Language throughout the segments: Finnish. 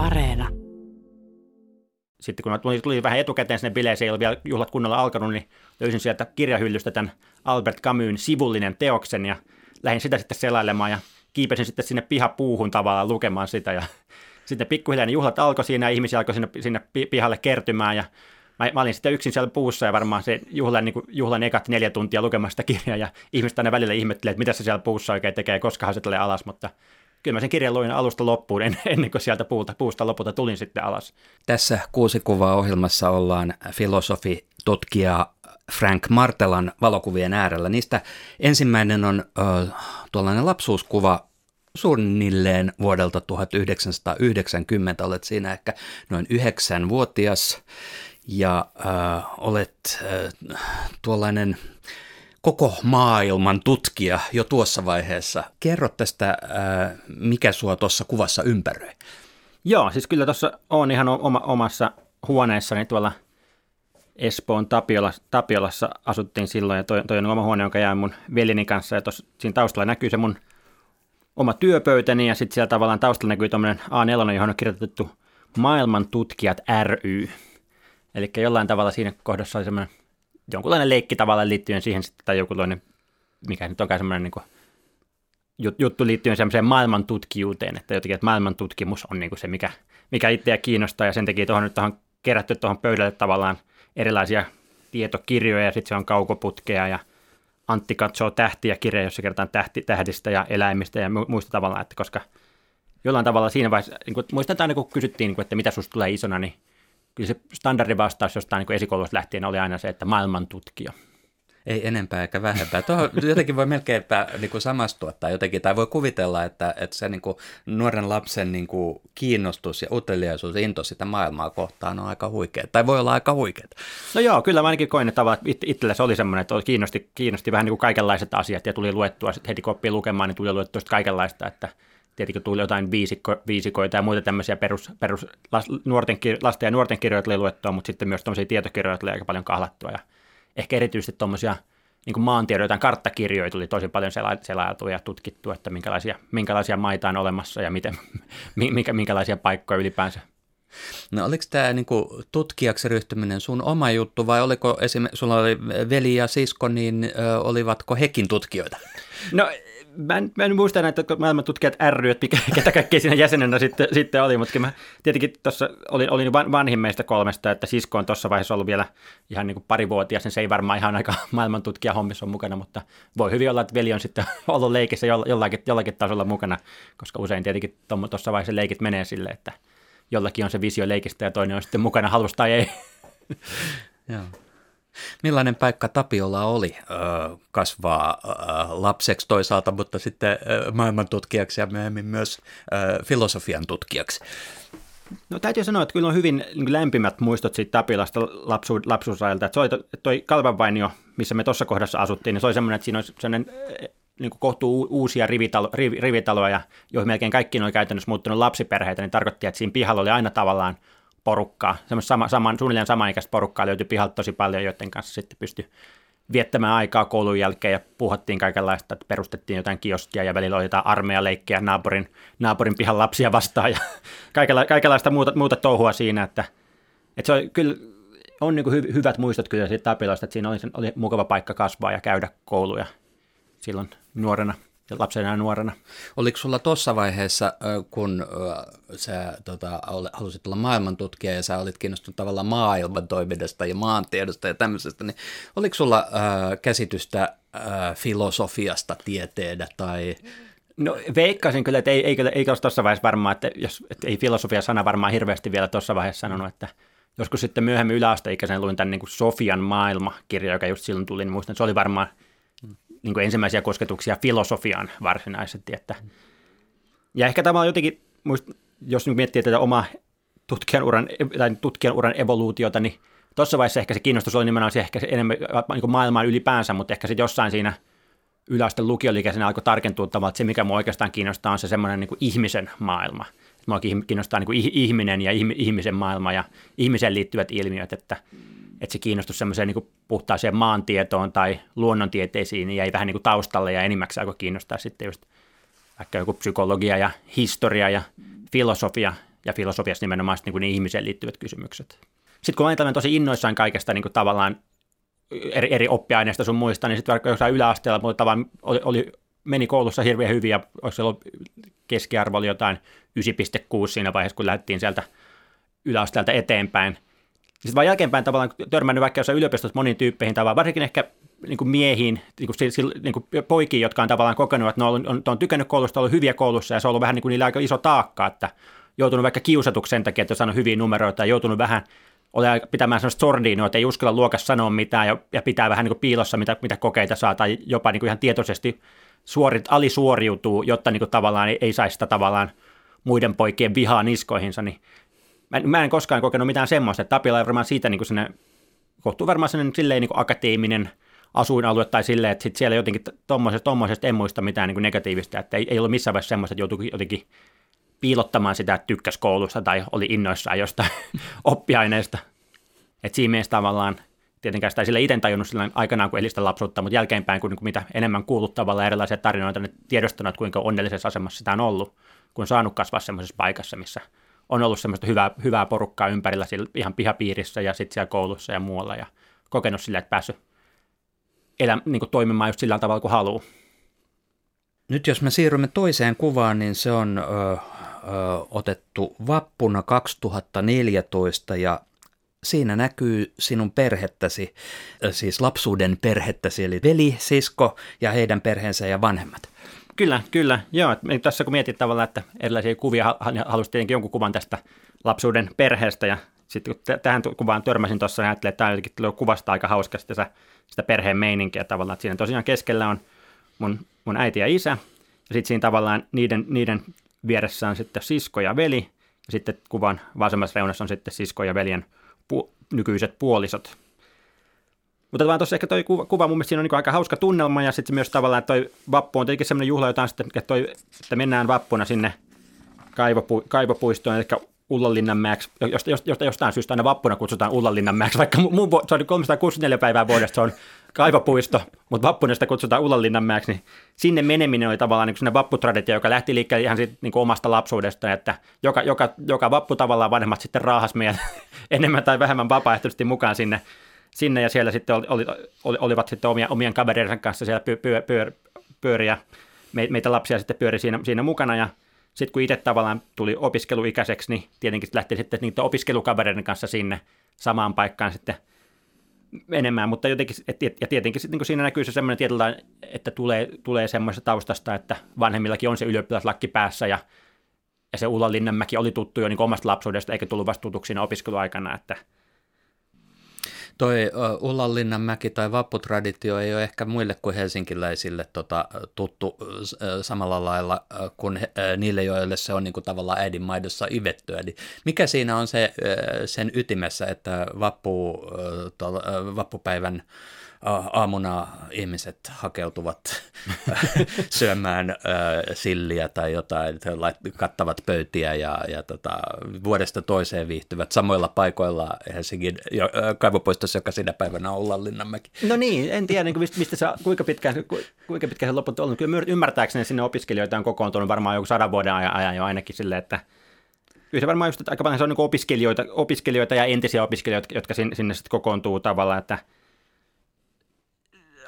Areena. Sitten kun mä tulin, tulin vähän etukäteen sinne bileeseen, ei ole vielä juhlat kunnolla alkanut, niin löysin sieltä kirjahyllystä tämän Albert Camusin sivullinen teoksen ja lähdin sitä sitten selailemaan ja kiipesin sitten sinne pihapuuhun tavallaan lukemaan sitä ja sitten pikkuhiljaa ne juhlat alkoi siinä ja ihmisiä alkoi sinne, sinne pihalle kertymään ja mä, mä olin sitten yksin siellä puussa ja varmaan se juhlan, niin kuin, juhlan ekat neljä tuntia lukemasta kirjaa ja ihmiset aina välillä ihmettelee, että mitä se siellä puussa oikein tekee, koska se tulee alas, mutta kyllä mä sen kirjan luin alusta loppuun ennen kuin sieltä puuta, puusta lopulta tulin sitten alas. Tässä kuusi kuvaa ohjelmassa ollaan filosofi, tutkija Frank Martelan valokuvien äärellä. Niistä ensimmäinen on ö, tuollainen lapsuuskuva suunnilleen vuodelta 1990. Olet siinä ehkä noin yhdeksänvuotias ja äh, olet äh, tuollainen koko maailman tutkija jo tuossa vaiheessa. Kerro tästä, äh, mikä sua tuossa kuvassa ympäröi. Joo, siis kyllä tuossa on ihan oma, omassa huoneessani tuolla Espoon Tapiolassa, Tapiolassa asuttiin silloin ja toi, toi on oma huone, jonka jäin mun veljeni kanssa ja tuossa siinä taustalla näkyy se mun oma työpöytäni ja sitten siellä tavallaan taustalla näkyy tuommoinen A4, johon on kirjoitettu Maailman tutkijat ry. Eli jollain tavalla siinä kohdassa oli semmoinen jonkunlainen leikki tavallaan liittyen siihen sitten, tai jokinlainen, mikä nyt onkaan semmoinen niin kuin, juttu liittyen semmoiseen maailman tutkijuuteen, että jotenkin, että maailman tutkimus on niin kuin se, mikä, mikä itseä kiinnostaa, ja sen takia tuohon nyt tuohon kerätty tuohon pöydälle tavallaan erilaisia tietokirjoja, ja sitten se on kaukoputkea, ja Antti katsoo tähtiä kirja, jossa kerrotaan tähti, tähdistä ja eläimistä ja muista tavalla, että koska jollain tavalla siinä vaiheessa, niin kuin, muistan aina kun kysyttiin, niin kuin, että mitä susta tulee isona, niin kyllä se standardivastaus jostain niin esikoulusta lähtien oli aina se, että maailman tutkija. Ei enempää eikä vähempää. Tuohon jotenkin voi melkeinpä niin kuin samastua tai jotenkin, tai voi kuvitella, että, että se niin kuin nuoren lapsen niin kuin kiinnostus ja uteliaisuus, into sitä maailmaa kohtaan on aika huikea, tai voi olla aika huikea. No joo, kyllä mä ainakin koin, että itsellä se oli semmoinen, että kiinnosti, kiinnosti vähän niin kuin kaikenlaiset asiat, ja tuli luettua, sitten heti kun oppii lukemaan, niin tuli luettua kaikenlaista, että tietenkin tuli jotain viisikko, viisikoita ja muita tämmöisiä perus, perus nuorten, lasten ja nuorten kirjoja tuli luettua, mutta sitten myös tämmöisiä tietokirjoja tuli aika paljon kahlattua. Ja ehkä erityisesti tuommoisia niin maantiedoja, jotain karttakirjoja tuli tosi paljon selailtua ja tutkittu, että minkälaisia, minkälaisia maita on olemassa ja miten, minkä, minkälaisia paikkoja ylipäänsä. No oliko tämä niinku tutkijaksi ryhtyminen sun oma juttu vai oliko esimerkiksi, sulla oli veli ja sisko, niin ö, olivatko hekin tutkijoita? No mä en, mä en muista näitä maailman tutkijat ry, että ketä kaikkea siinä jäsenenä sitten, sitten oli, mutta mä tietenkin tuossa olin, olin vanhin meistä kolmesta, että sisko on tuossa vaiheessa ollut vielä ihan niin kuin parivuotias, niin se ei varmaan ihan aika maailman tutkija hommissa on mukana, mutta voi hyvin olla, että veli on sitten ollut leikissä jollakin, jollakin tasolla mukana, koska usein tietenkin tuossa vaiheessa leikit menee silleen, että jollakin on se visio leikistä ja toinen on sitten mukana halusta tai ei. Joo. Millainen paikka Tapiolla oli ö, kasvaa ö, lapseksi toisaalta, mutta sitten ö, maailmantutkijaksi ja myöhemmin myös ö, filosofian tutkijaksi? No täytyy sanoa, että kyllä on hyvin niin lämpimät muistot siitä Tapilasta lapsu, lapsuusajalta. Että se oli toi Kalvanvainio, missä me tuossa kohdassa asuttiin, niin se oli semmoinen, että siinä olisi sellainen niin kohtuu uusia rivitalo, riv, rivitaloja, joihin melkein kaikki oli käytännössä muuttunut lapsiperheitä, niin tarkoitti, että siinä pihalla oli aina tavallaan – porukkaa, semmoista sama, saman, suunnilleen samanikäistä porukkaa löytyi pihalta tosi paljon, joiden kanssa sitten pystyi viettämään aikaa koulun jälkeen ja puhuttiin kaikenlaista, että perustettiin jotain kioskia ja välillä oli jotain armeijaleikkejä naapurin, naapurin pihan lapsia vastaan ja kaikenla, kaikenlaista muuta, muuta touhua siinä, että, että se oli kyllä on niin hy, hyvät muistot kyllä siitä Tapilasta, että siinä oli, oli mukava paikka kasvaa ja käydä kouluja silloin nuorena – lapsena ja nuorena. Oliko sulla tuossa vaiheessa, kun sä tota, halusit olla maailmantutkija ja sä olit kiinnostunut tavallaan maailman toiminnasta ja maantiedosta ja tämmöisestä, niin oliko sulla äh, käsitystä äh, filosofiasta tieteenä tai... No veikkaisin kyllä, että ei, ei, ei, ei olisi tuossa vaiheessa varmaan, että, jos, että ei filosofia-sana varmaan hirveästi vielä tuossa vaiheessa sanonut, että joskus sitten myöhemmin yläasteikäisen luin tämän niin kuin Sofian maailma-kirja, joka just silloin tuli, niin muistan, että se oli varmaan – niin kuin ensimmäisiä kosketuksia filosofiaan varsinaisesti. Että. Ja ehkä tämä on jotenkin, jos nyt miettii tätä omaa tutkijan uran, tai tutkijan uran evoluutiota, niin tuossa vaiheessa ehkä se kiinnostus oli nimenomaan se, ehkä se enemmän niin maailmaan ylipäänsä, mutta ehkä sitten jossain siinä yläasteen lukiolikäisenä alkoi tarkentua tavallaan, että se mikä mua oikeastaan kiinnostaa on se semmoinen niin ihmisen maailma. Mua kiinnostaa niin kuin ihminen ja ihmisen maailma ja ihmiseen liittyvät ilmiöt, että että se kiinnostus semmoiseen niin puhtaaseen maantietoon tai luonnontieteisiin niin jäi vähän niin kuin taustalle ja enimmäkseen alkoi kiinnostaa sitten just vaikka joku psykologia ja historia ja filosofia ja filosofiassa nimenomaan niin kuin ihmiseen liittyvät kysymykset. Sitten kun olen tosi innoissaan kaikesta niin kuin tavallaan eri, eri oppiaineista sun muista, niin sitten vaikka jossain yläasteella mutta tavallaan oli, oli, meni koulussa hirveän hyvin ja olisi ollut keskiarvo oli jotain 9,6 siinä vaiheessa, kun lähdettiin sieltä yläasteelta eteenpäin. Sitten vaan jälkeenpäin tavallaan törmännyt vaikka jossain yliopistossa moniin tyyppeihin tavallaan, varsinkin ehkä niin kuin miehiin, niin kuin, niin kuin poikiin, jotka on tavallaan kokenut, että ne on, on, on tykännyt koulusta, ollut hyviä koulussa ja se on ollut vähän niin kuin niillä aika iso taakka, että joutunut vaikka kiusatuksi sen takia, että on saanut hyviä numeroita ja joutunut vähän ole pitämään sellaista sordinoa, että ei uskalla luokassa sanoa mitään ja, ja pitää vähän niin kuin piilossa, mitä, mitä kokeita saa, tai jopa niin kuin ihan tietoisesti suorit, alisuoriutuu, jotta niin kuin tavallaan ei, ei saisi sitä tavallaan muiden poikien vihaa niskoihinsa, niin mä, mä en koskaan kokenut mitään semmoista, että Tapilla on varmaan siitä niin kuin kohtuu varmaan sellainen silleen niin akateeminen asuinalue tai silleen, että sit siellä jotenkin tuommoisesta, tommosesta en muista mitään niin negatiivista, että ei, ei ollut missään vaiheessa semmoista, että joutui jotenkin piilottamaan sitä, että tykkäsi koulusta tai oli innoissaan jostain oppiaineesta. Että siinä mielessä tavallaan tietenkään sitä ei sille itse tajunnut sillä aikanaan, kun elistä lapsuutta, mutta jälkeenpäin, kun, niin kuin mitä enemmän kuullut tavallaan erilaisia tarinoita, niin tiedostanut, kuinka onnellisessa asemassa sitä on ollut, kun on saanut kasvaa semmoisessa paikassa, missä on ollut semmoista hyvää, hyvää porukkaa ympärillä ihan pihapiirissä ja sitten siellä koulussa ja muualla ja kokenut sille, että päässyt elä, niin kuin toimimaan just sillä tavalla kuin haluaa. Nyt jos me siirrymme toiseen kuvaan, niin se on ö, ö, otettu vappuna 2014 ja siinä näkyy sinun perhettäsi, siis lapsuuden perhettäsi, eli veli, sisko ja heidän perheensä ja vanhemmat. Kyllä, kyllä. Joo, tässä kun mietit tavallaan, että erilaisia kuvia, halusin tietenkin jonkun kuvan tästä lapsuuden perheestä ja sitten kun tähän kuvaan törmäsin tuossa, niin ajattelin, että tämä jotenkin kuvasta aika hauskasti sitä, sitä perheen meininkiä tavallaan, että siinä tosiaan keskellä on mun, mun äiti ja isä, ja sitten siinä tavallaan niiden, niiden vieressä on sitten sisko ja veli, ja sitten kuvan vasemmassa reunassa on sitten sisko ja veljen pu- nykyiset puolisot. Mutta vaan tuossa ehkä toi kuva, kuva mun mielestä siinä on niin aika hauska tunnelma, ja sitten myös tavallaan, toi vappu on tietenkin semmoinen juhla, jota sitten, että, toi, että mennään vappuna sinne kaivopu, kaivopuistoon, eli Ullanlinnanmäeksi, josta, josta, jostain syystä aina vappuna kutsutaan Ullanlinnanmäeksi, vaikka mun, se on 364 päivää vuodesta, se on kaivopuisto, mutta vappuna sitä kutsutaan Ullanlinnanmäeksi, niin sinne meneminen oli tavallaan niin sinne vapputraditio, joka lähti liikkeelle ihan siitä, niin omasta lapsuudesta, että joka, joka, joka vappu tavallaan vanhemmat sitten raahas meidän enemmän tai vähemmän vapaaehtoisesti mukaan sinne, sinne ja siellä sitten oli, oli, oli, olivat sitten omia, omien kavereiden kanssa siellä pyö, pyö, pyö, pyöriä, meitä lapsia sitten pyöri siinä, siinä mukana ja sitten kun itse tavallaan tuli opiskeluikäiseksi, niin tietenkin lähti sitten niiden opiskelukavereiden kanssa sinne samaan paikkaan sitten menemään, mutta jotenkin, et, ja tietenkin sitten niin siinä näkyy se semmoinen tietyllä, että tulee, tulee semmoista taustasta, että vanhemmillakin on se ylioppilaslakki päässä ja, ja se Ulla Linnanmäki oli tuttu jo niin omasta lapsuudesta, eikä tullut vasta tutuksi siinä opiskeluaikana, että – Toi Ullanlinnanmäki tai vapputraditio ei ole ehkä muille kuin helsinkiläisille tota, tuttu samalla lailla kuin niille, joille se on niin kuin tavallaan äidinmaidossa ivettyä. Eli mikä siinä on se, sen ytimessä, että vappu, to, vappupäivän aamuna ihmiset hakeutuvat syömään silliä tai jotain, kattavat pöytiä ja, ja tota, vuodesta toiseen viihtyvät samoilla paikoilla Helsingin kaivopuistossa, joka sinä päivänä on Ullan Linnanmäki. No niin, en tiedä niin kuin mistä se, kuinka pitkään, kuinka pitkään se loput on ollut. Kyllä ymmärtääkseni sinne opiskelijoita on kokoontunut varmaan joku sadan vuoden ajan jo ainakin silleen, että Kyllä se varmaan just, että aika paljon se on niin opiskelijoita, opiskelijoita ja entisiä opiskelijoita, jotka sinne, sinne sitten kokoontuu tavallaan, että –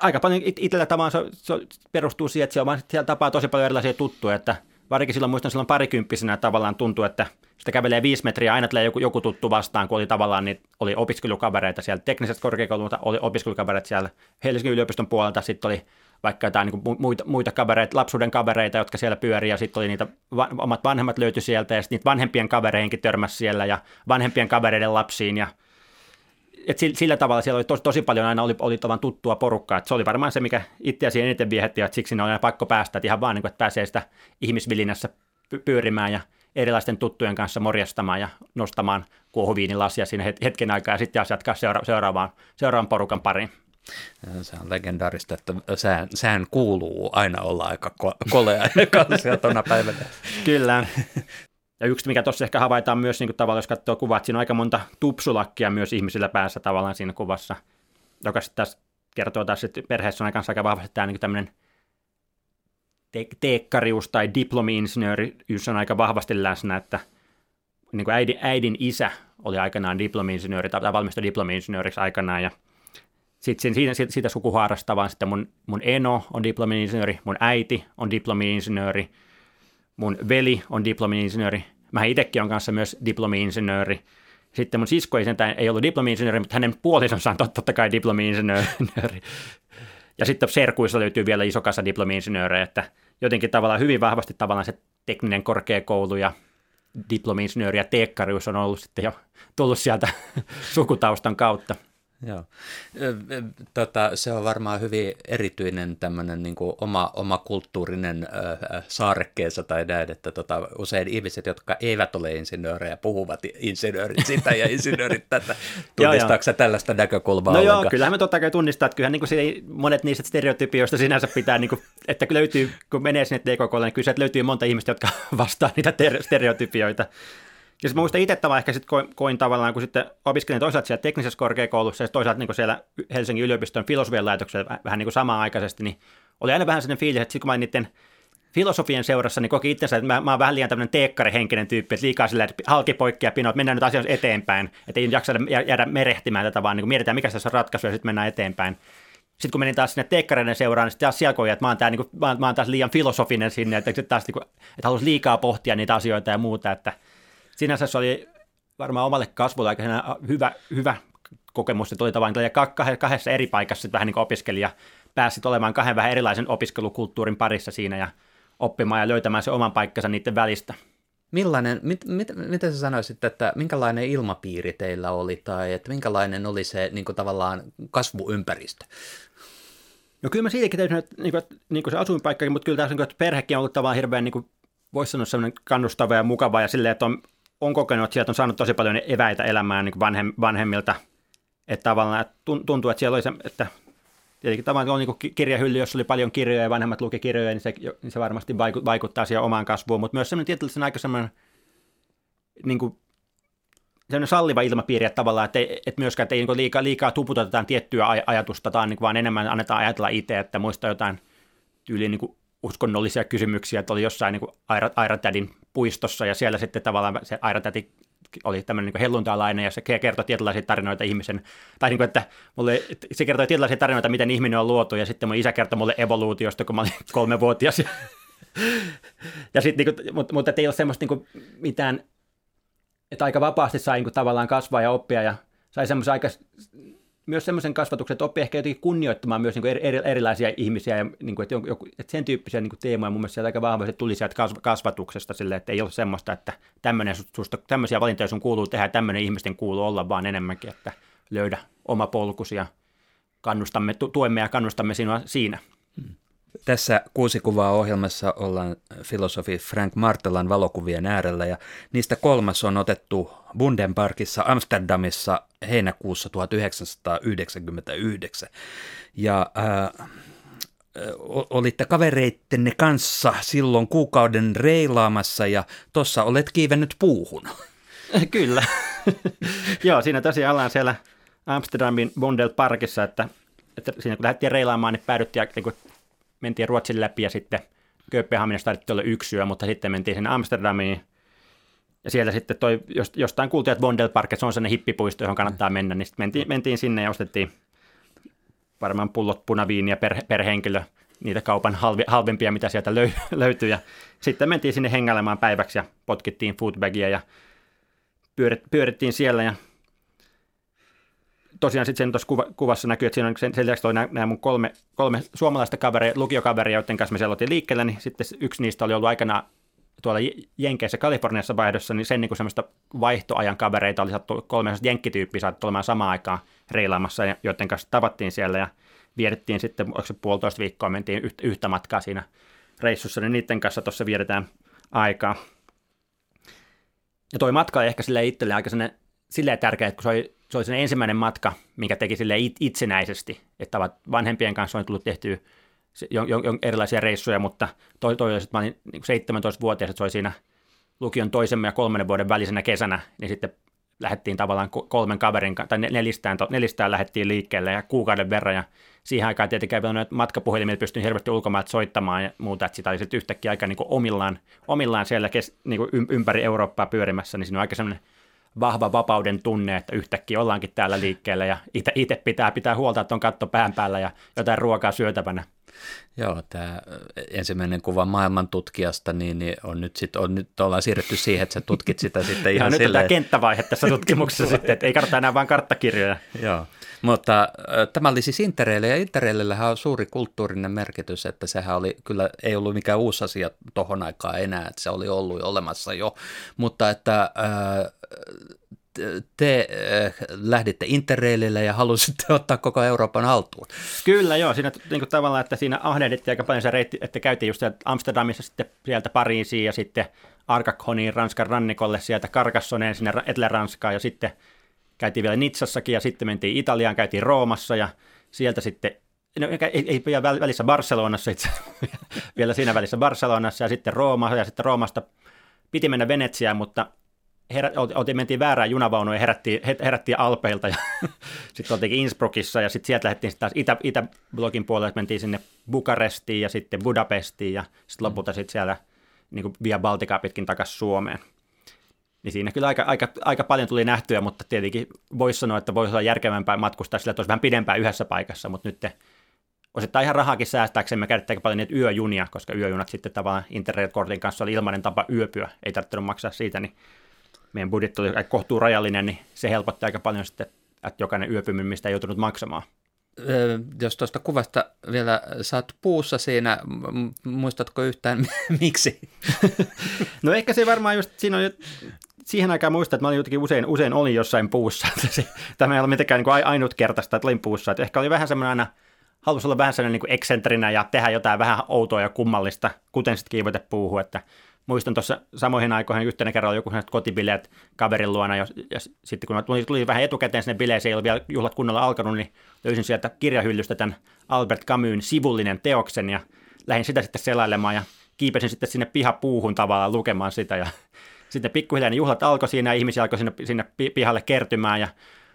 aika paljon itsellä tavallaan se, se, perustuu siihen, että siellä, siellä tapaa tosi paljon erilaisia tuttuja, että varsinkin silloin muistan silloin parikymppisenä tavallaan tuntuu, että sitä kävelee viisi metriä, aina tulee joku, joku tuttu vastaan, kun oli tavallaan niin oli opiskelukavereita siellä teknisestä korkeakoululta, oli opiskelukavereita siellä Helsingin yliopiston puolelta, sitten oli vaikka jotain niin muita, muita kavereita, lapsuuden kavereita, jotka siellä pyörii, ja sitten oli niitä, va, omat vanhemmat löytyi sieltä, ja sitten niitä vanhempien kavereihinkin törmäsi siellä, ja vanhempien kavereiden lapsiin, ja et sillä tavalla siellä oli tosi, tosi paljon aina oli, oli tavan tuttua porukkaa, että se oli varmaan se, mikä itseäsi eniten viehätti, että siksi ne oli aina pakko päästä, että ihan vaan niin kuin, että pääsee sitä ihmisvilinässä pyörimään ja erilaisten tuttujen kanssa morjastamaan ja nostamaan kuohuviinilasia siinä hetken aikaa ja sitten jatkaa seura- seuraavaan, seuraavan porukan pariin. Se on legendaarista, että sään, sään kuuluu aina olla aika ko- kolea ja tuona päivänä. Kyllä. Ja yksi, mikä tuossa ehkä havaitaan myös niin kuin tavallaan, jos katsoo kuvaa, että siinä on aika monta tupsulakkia myös ihmisillä päässä tavallaan siinä kuvassa, joka sitten taas kertoo taas, että perheessä on aika vahvasti tämä niin tämmöinen te- teekkarius tai diplomi-insinööriys on aika vahvasti läsnä, että niin kuin äidin, äidin isä oli aikanaan diplomi-insinööri tai valmistui diplomi-insinööriksi aikanaan ja sitten siinä, siitä, siitä sukuhaarasta vaan sitten mun, mun eno on diplomi-insinööri, mun äiti on diplomi-insinööri, mun veli on diplomi-insinööri, mä itsekin on kanssa myös diplomi-insinööri. Sitten mun sisko ei, sentään, ei ollut diplomi-insinööri, mutta hänen puolisonsa on totta kai diplomi-insinööri. Ja sitten serkuissa löytyy vielä iso kasa diplomi-insinöörejä, että jotenkin tavallaan hyvin vahvasti tavallaan se tekninen korkeakoulu ja diplomi-insinööri ja teekkarius on ollut sitten jo tullut sieltä sukutaustan kautta. Joo. Tota, se on varmaan hyvin erityinen tämmöinen niin oma, oma kulttuurinen äh, saarekkeensa tai näin, että tota, usein ihmiset, jotka eivät ole insinöörejä, puhuvat insinöörit sitä ja insinöörit tätä. Tunnistaako sä tällaista näkökulmaa No ollenkaan? joo, kyllähän me totta kai tunnistaa, että kyllähän niin kuin monet niistä stereotypioista sinänsä pitää, niin kuin, että löytyy, kun menee sinne TKKlle, niin kyllä löytyy monta ihmistä, jotka vastaa niitä ter- stereotypioita. Ja sitten muistan itse tavallaan ehkä sit koin, koin, tavallaan, kun sitten opiskelin toisaalta siellä teknisessä korkeakoulussa ja toisaalta niin siellä Helsingin yliopiston filosofian laitoksella vähän niin kuin samaan aikaisesti, niin oli aina vähän sellainen fiilis, että sitten kun mä olin niiden filosofien seurassa, niin koki itsensä, että mä, mä oon vähän liian tämmöinen teekkarihenkinen tyyppi, että liikaa sillä, että halki poikki ja pino, että mennään nyt asioissa eteenpäin, että ei jaksa jäädä merehtimään tätä, vaan niin mietitään, mikä tässä on ratkaisu ja sitten mennään eteenpäin. Sitten kun menin taas sinne teekkareiden seuraan, niin sitten taas siellä että mä oon, tää, niin kuin, mä, oon, mä oon taas liian filosofinen sinne, että, taas, niin kuin, että liikaa pohtia niitä asioita ja muuta, että sinänsä se oli varmaan omalle kasvulle aika hyvä, hyvä kokemus, että oli tavallaan kahdessa eri paikassa vähän niin kuin opiskelija pääsi olemaan kahden vähän erilaisen opiskelukulttuurin parissa siinä ja oppimaan ja löytämään se oman paikkansa niiden välistä. Millainen, mit, mit, miten sä sanoisit, että minkälainen ilmapiiri teillä oli tai että minkälainen oli se niin kuin tavallaan kasvuympäristö? No kyllä mä siitäkin täysin, että niin kuin, niin kuin se asuinpaikkakin, mutta kyllä tässä niin perhekin on ollut tavallaan hirveän niin kuin, voisi sanoa sellainen kannustava ja mukava ja silleen, että on on kokenut, että sieltä on saanut tosi paljon eväitä elämään niin vanhem, vanhemmilta. Että tavallaan tuntuu, että siellä oli se, että tietenkin tavallaan on niin kirjahylly, jossa oli paljon kirjoja ja vanhemmat luki kirjoja, niin se, niin se varmasti vaikuttaa siihen omaan kasvuun, mutta myös semmoinen tietysti aika semmoinen niin kuin, semmoinen salliva ilmapiiri, että tavallaan, että, ei, että myöskään että ei niin liikaa, liikaa tuputetaan tiettyä ajatusta, tai niin vaan enemmän annetaan ajatella itse, että muista jotain tyyliin niin uskonnollisia kysymyksiä, että oli jossain niin Airatädin puistossa ja siellä sitten tavallaan se Airatäti oli tämmöinen niin helluntalainen ja se kertoi tietynlaisia tarinoita ihmisen, tai niin kuin, että mulle, se kertoi tietynlaisia tarinoita, miten ihminen on luotu ja sitten mun isä kertoi mulle evoluutiosta, kun mä olin kolmevuotias. Ja, ja sitten, niin kuin, mutta, mutta ei ole semmoista niin kuin, mitään, että aika vapaasti sai niin kuin, tavallaan kasvaa ja oppia ja sai semmoisen aika myös semmoisen kasvatuksen, että oppii ehkä jotenkin kunnioittamaan myös niin eri, erilaisia ihmisiä ja niin kuin, että, joku, että sen tyyppisiä niin kuin teemoja mun mielestä aika vahvasti tuli sieltä kasvatuksesta sille, että ei ole semmoista, että tämmöinen, susta, tämmöisiä valintoja sun kuuluu tehdä, tämmöinen ihmisten kuuluu olla, vaan enemmänkin, että löydä oma polkusi ja kannustamme, tuemme ja kannustamme sinua siinä. Hmm. Tässä kuusi kuvaa ohjelmassa ollaan filosofi Frank Martelan valokuvien äärellä ja niistä kolmas on otettu Bundenparkissa Amsterdamissa heinäkuussa 1999. Ja äh, olitte kavereittenne kanssa silloin kuukauden reilaamassa ja tuossa olet kiivennyt puuhun. Kyllä. Joo, siinä tosiaan ollaan siellä Amsterdamin Bundelparkissa, että, että siinä kun lähdettiin reilaamaan, niin päädyttiin niin mentiin Ruotsin läpi ja sitten Kööpenhaminasta tarvittiin olla yksi yö, mutta sitten mentiin sinne Amsterdamiin. Ja siellä sitten toi, jostain kuultiin, että Vondelpark, se on sellainen hippipuisto, johon kannattaa mm. mennä, niin sitten mentiin, mentiin sinne ja ostettiin varmaan pullot punaviiniä per, per henkilö, niitä kaupan halvi, halvempia, mitä sieltä löy, löytyy. Ja sitten mentiin sinne hengailemaan päiväksi ja potkittiin foodbagia ja pyörit, pyörittiin siellä ja tosiaan sitten tuossa kuva, kuvassa näkyy, että siinä on sen, sen lisäksi oli nämä, mun kolme, kolme suomalaista kaveria, lukiokaveria, joiden kanssa me siellä oltiin liikkeellä, niin sitten yksi niistä oli ollut aikana tuolla Jenkeissä Kaliforniassa vaihdossa, niin sen niin semmoista vaihtoajan kavereita oli sattu kolme jenkkityyppiä saattu olemaan samaan aikaan reilaamassa, joiden kanssa tavattiin siellä ja vietettiin sitten, onko se puolitoista viikkoa, mentiin yhtä matkaa siinä reissussa, niin niiden kanssa tuossa vietetään aikaa. Ja toi matka oli ehkä sille itselle aika silleen tärkeä, että kun se oli se oli sen ensimmäinen matka, mikä teki sille itsenäisesti, että vanhempien kanssa on tullut tehtyä jo, jo, jo, erilaisia reissuja, mutta toi, toi että mä olin niin 17-vuotias, että se oli siinä lukion toisen ja kolmannen vuoden välisenä kesänä, niin sitten lähdettiin tavallaan kolmen kaverin, tai nelistään, nelistään lähdettiin liikkeelle ja kuukauden verran, ja siihen aikaan tietenkin ei matkapuhelimilla pystynyt hirveästi ulkomailta soittamaan ja muuta, että sitä oli sitten yhtäkkiä aika niin omillaan, omillaan siellä kes, niin ympäri Eurooppaa pyörimässä, niin siinä on aika semmoinen vahva vapauden tunne, että yhtäkkiä ollaankin täällä liikkeellä ja itse pitää pitää huolta, että on katto pään päällä ja jotain ruokaa syötävänä. Joo, tämä ensimmäinen kuva maailman tutkijasta, niin, niin on nyt sitten, on nyt ollaan siirretty siihen, että sä tutkit sitä sitten ihan no, silleen. nyt tämä kenttävaihe tässä tutkimuksessa sitten, että ei kannata enää vain karttakirjoja. Joo, mutta äh, tämä oli siis Interrail, ja Interrailillähän on suuri kulttuurinen merkitys, että sehän oli, kyllä ei ollut mikään uusi asia tohon aikaan enää, että se oli ollut olemassa jo, mutta että äh, te äh, lähditte Interrailille ja halusitte ottaa koko Euroopan haltuun. Kyllä joo, siinä niin kuin tavallaan, että siinä ahdehdittiin aika paljon se reitti, että käytiin just Amsterdamissa sitten sieltä Pariisiin ja sitten Arkakhoniin Ranskan rannikolle sieltä Karkassoneen sinne Etelä-Ranskaan ja sitten käytiin vielä Nitsassakin ja sitten mentiin Italiaan, käytiin Roomassa ja sieltä sitten No, ei, ei välissä Barcelonassa itse vielä siinä välissä Barcelonassa ja sitten Rooma ja sitten Roomasta piti mennä Venetsiaan, mutta herä, oltiin, mentiin väärään junavaunuun ja herättiin, herättiin Alpeilta ja sitten oltiin Innsbruckissa ja sitten sieltä lähdettiin taas Itä, Itäblogin puolelle, mentiin sinne Bukarestiin ja sitten Budapestiin ja sitten lopulta sitten siellä niin kuin Via Baltica pitkin takaisin Suomeen. Niin siinä kyllä aika, aika, aika paljon tuli nähtyä, mutta tietenkin voisi sanoa, että voisi olla järkevämpää matkustaa sillä, että olisi vähän pidempään yhdessä paikassa, mutta nyt osittain ihan rahaakin säästääksemme käytetään paljon niitä yöjunia, koska yöjunat sitten tavallaan internet-kortin kanssa oli ilmainen tapa yöpyä, ei tarvitse maksaa siitä, niin meidän budjetti oli kohtuu rajallinen, niin se helpotti aika paljon sitten, että jokainen yöpyminen, mistä ei joutunut maksamaan. Jos tuosta kuvasta vielä saat puussa siinä, muistatko yhtään miksi? no ehkä se varmaan just, siinä on siihen aikaan muistan, että mä olin jotenkin usein, usein olin jossain puussa. Tämä ei ole mitenkään niin ainutkertaista, että olin puussa. Että ehkä oli vähän semmoinen aina, halusi olla vähän sellainen niin eksentrinä ja tehdä jotain vähän outoa ja kummallista, kuten sitten kiivotepuuhu, että muistan tuossa samoihin aikoihin yhtenä kerralla joku kotibileet kaverin luona, ja, ja sitten kun tuli, tuli vähän etukäteen sinne bileeseen, ei ollut vielä juhlat kunnolla alkanut, niin löysin sieltä kirjahyllystä tämän Albert Camusin sivullinen teoksen, ja lähdin sitä sitten selailemaan, ja kiipesin sitten sinne pihapuuhun tavallaan lukemaan sitä, ja sitten pikkuhiljaa ne juhlat alkoi siinä, ja ihmisiä alkoi sinne, sinne pihalle kertymään, ja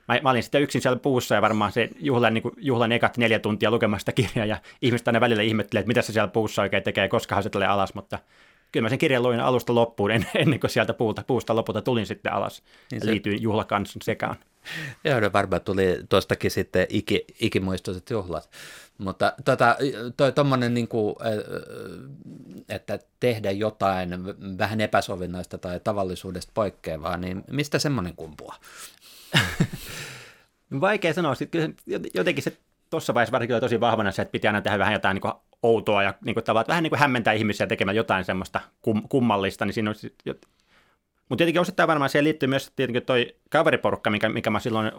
mä, mä olin sitten yksin siellä puussa ja varmaan se juhlan, niin kuin, juhlan ekat neljä tuntia lukemasta kirjaa ja ihmiset aina välillä ihmettelee, että mitä se siellä puussa oikein tekee, koska se tulee alas, mutta kyllä mä sen kirjan luin alusta loppuun ennen kuin sieltä puuta, puusta lopulta tulin sitten alas niin se... liityin juhlakansun sekaan. Joo, no varmaan tuli tuostakin sitten iki, ikimuistoiset juhlat. Mutta tota, toi tommonen niin kuin, että tehdä jotain vähän epäsovinnaista tai tavallisuudesta poikkeavaa, niin mistä semmoinen kumpuaa? Vaikea sanoa. Sitten jotenkin se tuossa vaiheessa varsinkin oli tosi vahvana se, että piti aina tehdä vähän jotain niin outoa ja niin kuin, tavallaan, vähän niin kuin hämmentää ihmisiä tekemään jotain semmoista kum, kummallista, niin siinä on mutta tietenkin osittain varmaan siihen liittyy myös tietenkin toi kaveriporukka, mikä, mikä mä silloin,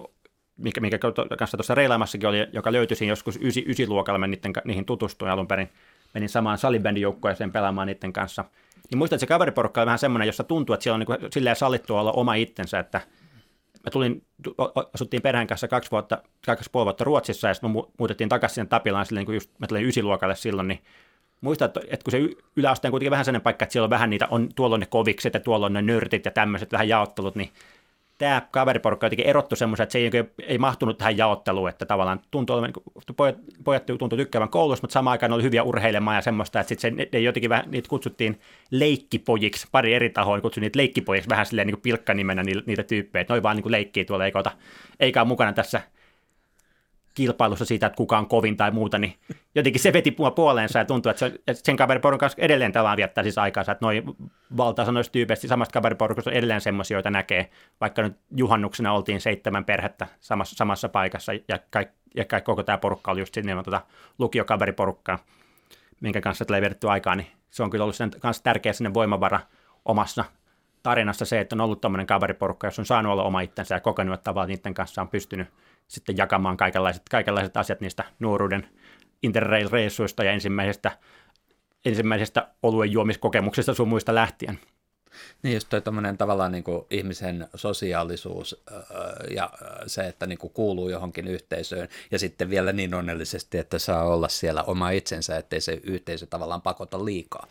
mikä, mikä kanssa tuossa reilaamassakin oli, joka löytyi siinä joskus ysi, ysiluokalla, mä niiden, niihin tutustuin alun perin, menin samaan salibändin joukkueeseen pelaamaan niiden kanssa. Niin muistan, että se kaveriporukka oli vähän semmoinen, jossa tuntuu, että siellä on niin kuin, silleen sallittu olla oma itsensä, että – mä tulin, asuttiin perheen kanssa kaksi vuotta, kaksi puoli vuotta Ruotsissa ja sitten me muutettiin takaisin sinne Tapilaan silleen, kun just mä tulin ysiluokalle silloin, niin muista, että, että kun se yläaste on kuitenkin vähän sellainen paikka, että siellä on vähän niitä, on, tuolla on ne kovikset ja tuolla on ne nörtit ja tämmöiset vähän jaottelut, niin tämä kaveriporukka jotenkin erottu semmoisen, että se ei, ei mahtunut tähän jaotteluun, että tavallaan tuntuu niin pojat, pojat tuntui tykkäävän koulussa, mutta samaan aikaan oli hyviä urheilemaan ja semmoista, että sitten se, jotenkin vähän, niitä kutsuttiin leikkipojiksi, pari eri tahoa kutsui niitä leikkipojiksi vähän silleen niin pilkkanimenä niitä tyyppejä, että noi vaan niin leikkii tuolla eikä, ota, eikä ole mukana tässä kilpailussa siitä, että kuka on kovin tai muuta, niin jotenkin se veti mua puoleensa ja tuntuu, että, se, että sen kaveriporun kanssa edelleen tällä viettää siis aikaansa, että noin valtaosa noista tyypeistä samasta kaveriporukasta on edelleen semmoisia, joita näkee, vaikka nyt juhannuksena oltiin seitsemän perhettä samassa, samassa paikassa ja, kaik, ja kaik, koko tämä porukka oli just sinne tuota lukiokaveriporukkaa, minkä kanssa tulee vietetty aikaa, niin se on kyllä ollut sen kanssa tärkeä sinne voimavara omassa tarinassa se, että on ollut tämmöinen kaveriporukka, jos on saanut olla oma itsensä ja kokenut, että tavallaan niiden kanssa on pystynyt sitten jakamaan kaikenlaiset, kaikenlaiset asiat niistä nuoruuden interrail-reissuista ja ensimmäisestä, ensimmäisestä oluen juomiskokemuksesta sun muista lähtien. Niin just toi tavallaan niin kuin ihmisen sosiaalisuus ja se, että niin kuin kuuluu johonkin yhteisöön ja sitten vielä niin onnellisesti, että saa olla siellä oma itsensä, ettei se yhteisö tavallaan pakota liikaa.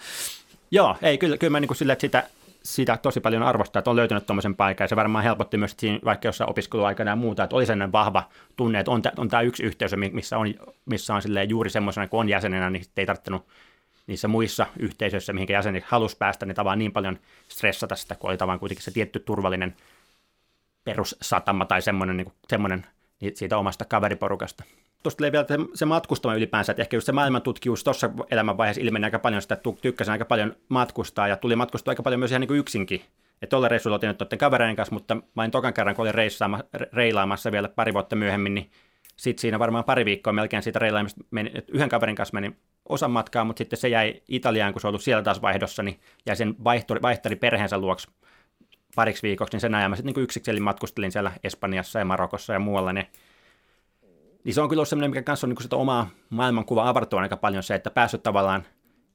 Joo, ei, kyllä, kyllä mä niin kuin sille, että sitä, sitä tosi paljon arvostaa, että on löytänyt tuommoisen paikan, ja se varmaan helpotti myös siinä, vaikka jossain opiskeluaikana ja muuta, että oli sellainen vahva tunne, että on, on tämä yksi yhteisö, missä on, missä on juuri semmoisena, kun on jäsenenä, niin ei tarvittanut niissä muissa yhteisöissä, mihinkä jäsenet halusi päästä, niin tavallaan niin paljon stressata sitä, kun oli tavallaan kuitenkin se tietty turvallinen perussatama tai semmoinen, niin kuin, semmoinen niin siitä omasta kaveriporukasta. Tulee vielä se matkustama ylipäänsä, että ehkä just se maailmantutkimus tuossa elämänvaiheessa ilmeni aika paljon sitä, tykkäsin aika paljon matkustaa ja tuli matkustaa aika paljon myös ihan niin kuin yksinkin. Että tuolla reissulla otin nyt kavereiden kanssa, mutta vain tokan kerran, kun olin reilaamassa vielä pari vuotta myöhemmin, niin sitten siinä varmaan pari viikkoa melkein siitä reilaamista meni, että yhden kaverin kanssa meni osan matkaa, mutta sitten se jäi Italiaan, kun se ollut siellä taas vaihdossa, niin jäi sen vaihtari, vaihtari perheensä luoksi pariksi viikoksi, niin sen ajan mä sitten niin yksikseen matkustelin siellä Espanjassa ja Marokossa ja muualla, niin, niin se on kyllä semmoinen, mikä kanssa on niin sitä omaa maailmankuvaa avartua aika paljon se, että päässyt tavallaan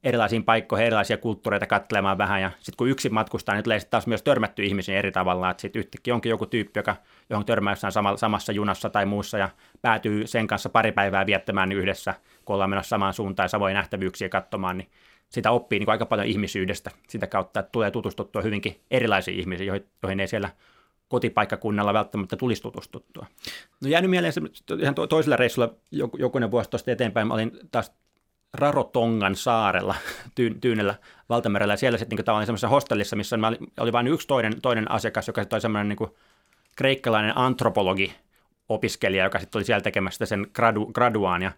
erilaisiin paikkoihin, erilaisia kulttuureita katselemaan vähän, ja sitten kun yksin matkustaa, niin tulee sitten taas myös törmätty ihmisiin eri tavalla, että sitten yhtäkkiä onkin joku tyyppi, joka, johon törmää jossain samassa junassa tai muussa, ja päätyy sen kanssa pari päivää viettämään yhdessä, kun ollaan menossa samaan suuntaan, ja voi nähtävyyksiä katsomaan, niin sitä oppii niin aika paljon ihmisyydestä. Sitä kautta, että tulee tutustuttua hyvinkin erilaisiin ihmisiin, joihin ei siellä kotipaikkakunnalla välttämättä tulisi tutustuttua. No jäänyt mieleen ihan toisella reissulla jokunen vuosi tuosta eteenpäin, mä olin taas Rarotongan saarella tyyn, Tyynellä valtamerellä, siellä sitten niin tavallaan semmoisessa hostellissa, missä oli, oli vain yksi toinen, toinen asiakas, joka oli semmoinen niin kreikkalainen antropologi, opiskelija, joka sitten oli siellä tekemässä sen gradu, graduaan, ja